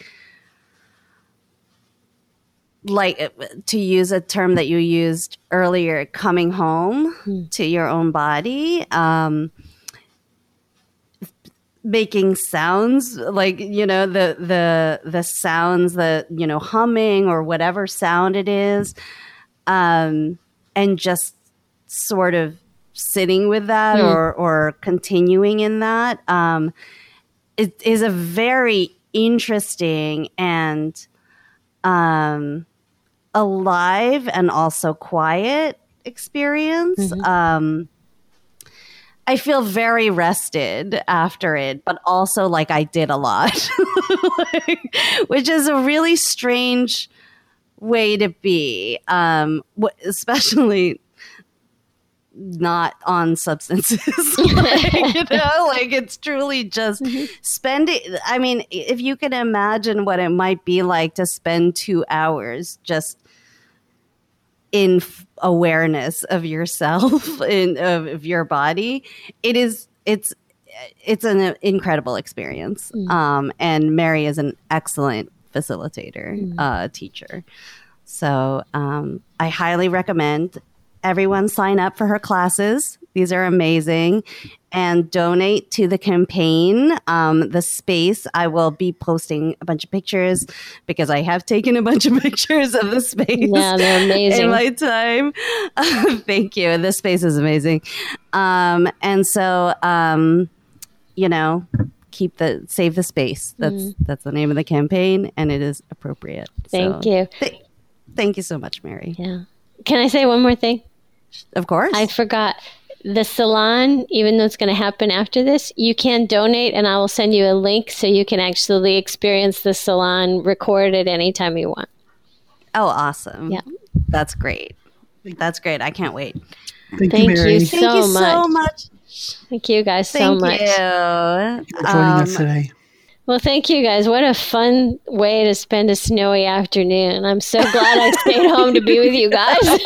S1: like uh, to use a term that you used earlier, coming home mm. to your own body. Um, making sounds like you know the the the sounds that you know humming or whatever sound it is um and just sort of sitting with that mm. or or continuing in that um it is a very interesting and um alive and also quiet experience. Mm-hmm. Um, I feel very rested after it, but also like I did a lot, like, which is a really strange way to be, um, especially not on substances. like, you know, like it's truly just mm-hmm. spending. I mean, if you can imagine what it might be like to spend two hours just in f- awareness of yourself and of, of, your body it is it's it's an incredible experience mm. um, and mary is an excellent facilitator mm. uh, teacher so um, i highly recommend everyone sign up for her classes these are amazing and donate to the campaign. Um, the space, I will be posting a bunch of pictures because I have taken a bunch of pictures of the space.
S3: Yeah, they're amazing.
S1: In my time. Thank you. This space is amazing. Um, and so, um, you know, keep the save the space. That's mm. that's the name of the campaign, and it is appropriate.
S3: Thank so, you. Th-
S1: thank you so much, Mary.
S3: Yeah. Can I say one more thing?
S1: Of course.
S3: I forgot the salon, even though it's going to happen after this, you can donate and I will send you a link so you can actually experience the salon recorded anytime you want.
S1: Oh, awesome. Yeah. That's great. That's great. I can't wait.
S3: Thank, Thank you, you, so,
S1: Thank you
S3: much.
S1: so much.
S3: Thank you guys so much.
S1: You.
S2: Thank you for joining um, us today.
S3: Well, thank you guys. What a fun way to spend a snowy afternoon. I'm so glad I stayed home to be with you guys.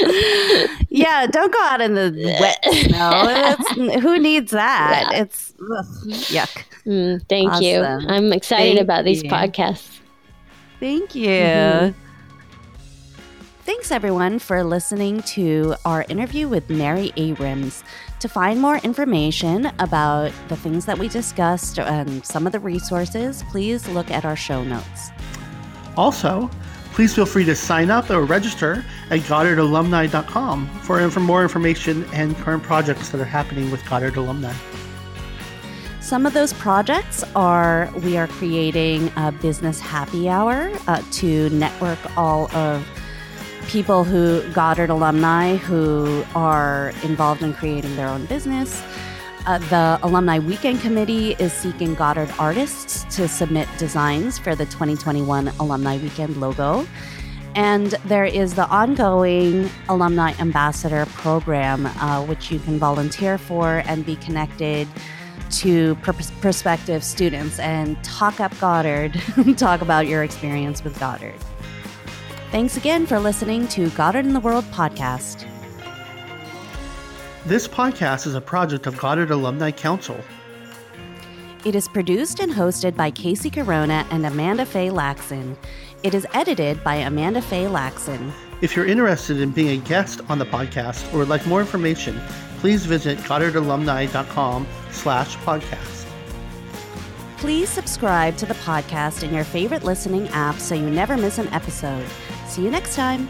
S1: yeah, don't go out in the wet snow. who needs that? Yeah. It's ugh, yuck.
S3: Mm, thank awesome. you. I'm excited thank about these you. podcasts.
S1: Thank you. Mm-hmm. Thanks, everyone, for listening to our interview with Mary Abrams. To find more information about the things that we discussed and some of the resources, please look at our show notes.
S2: Also, Please feel free to sign up or register at goddardalumni.com for, for more information and current projects that are happening with Goddard alumni.
S1: Some of those projects are we are creating a business happy hour uh, to network all of people who Goddard alumni who are involved in creating their own business. Uh, the Alumni Weekend Committee is seeking Goddard artists to submit designs for the 2021 Alumni Weekend logo. And there is the ongoing Alumni Ambassador Program, uh, which you can volunteer for and be connected to pr- prospective students and talk up Goddard, talk about your experience with Goddard. Thanks again for listening to Goddard in the World podcast.
S2: This podcast is a project of Goddard Alumni Council.
S1: It is produced and hosted by Casey Corona and Amanda Faye Laxon. It is edited by Amanda Faye Laxon.
S2: If you're interested in being a guest on the podcast or would like more information, please visit goddardalumni.com slash podcast.
S1: Please subscribe to the podcast in your favorite listening app so you never miss an episode. See you next time.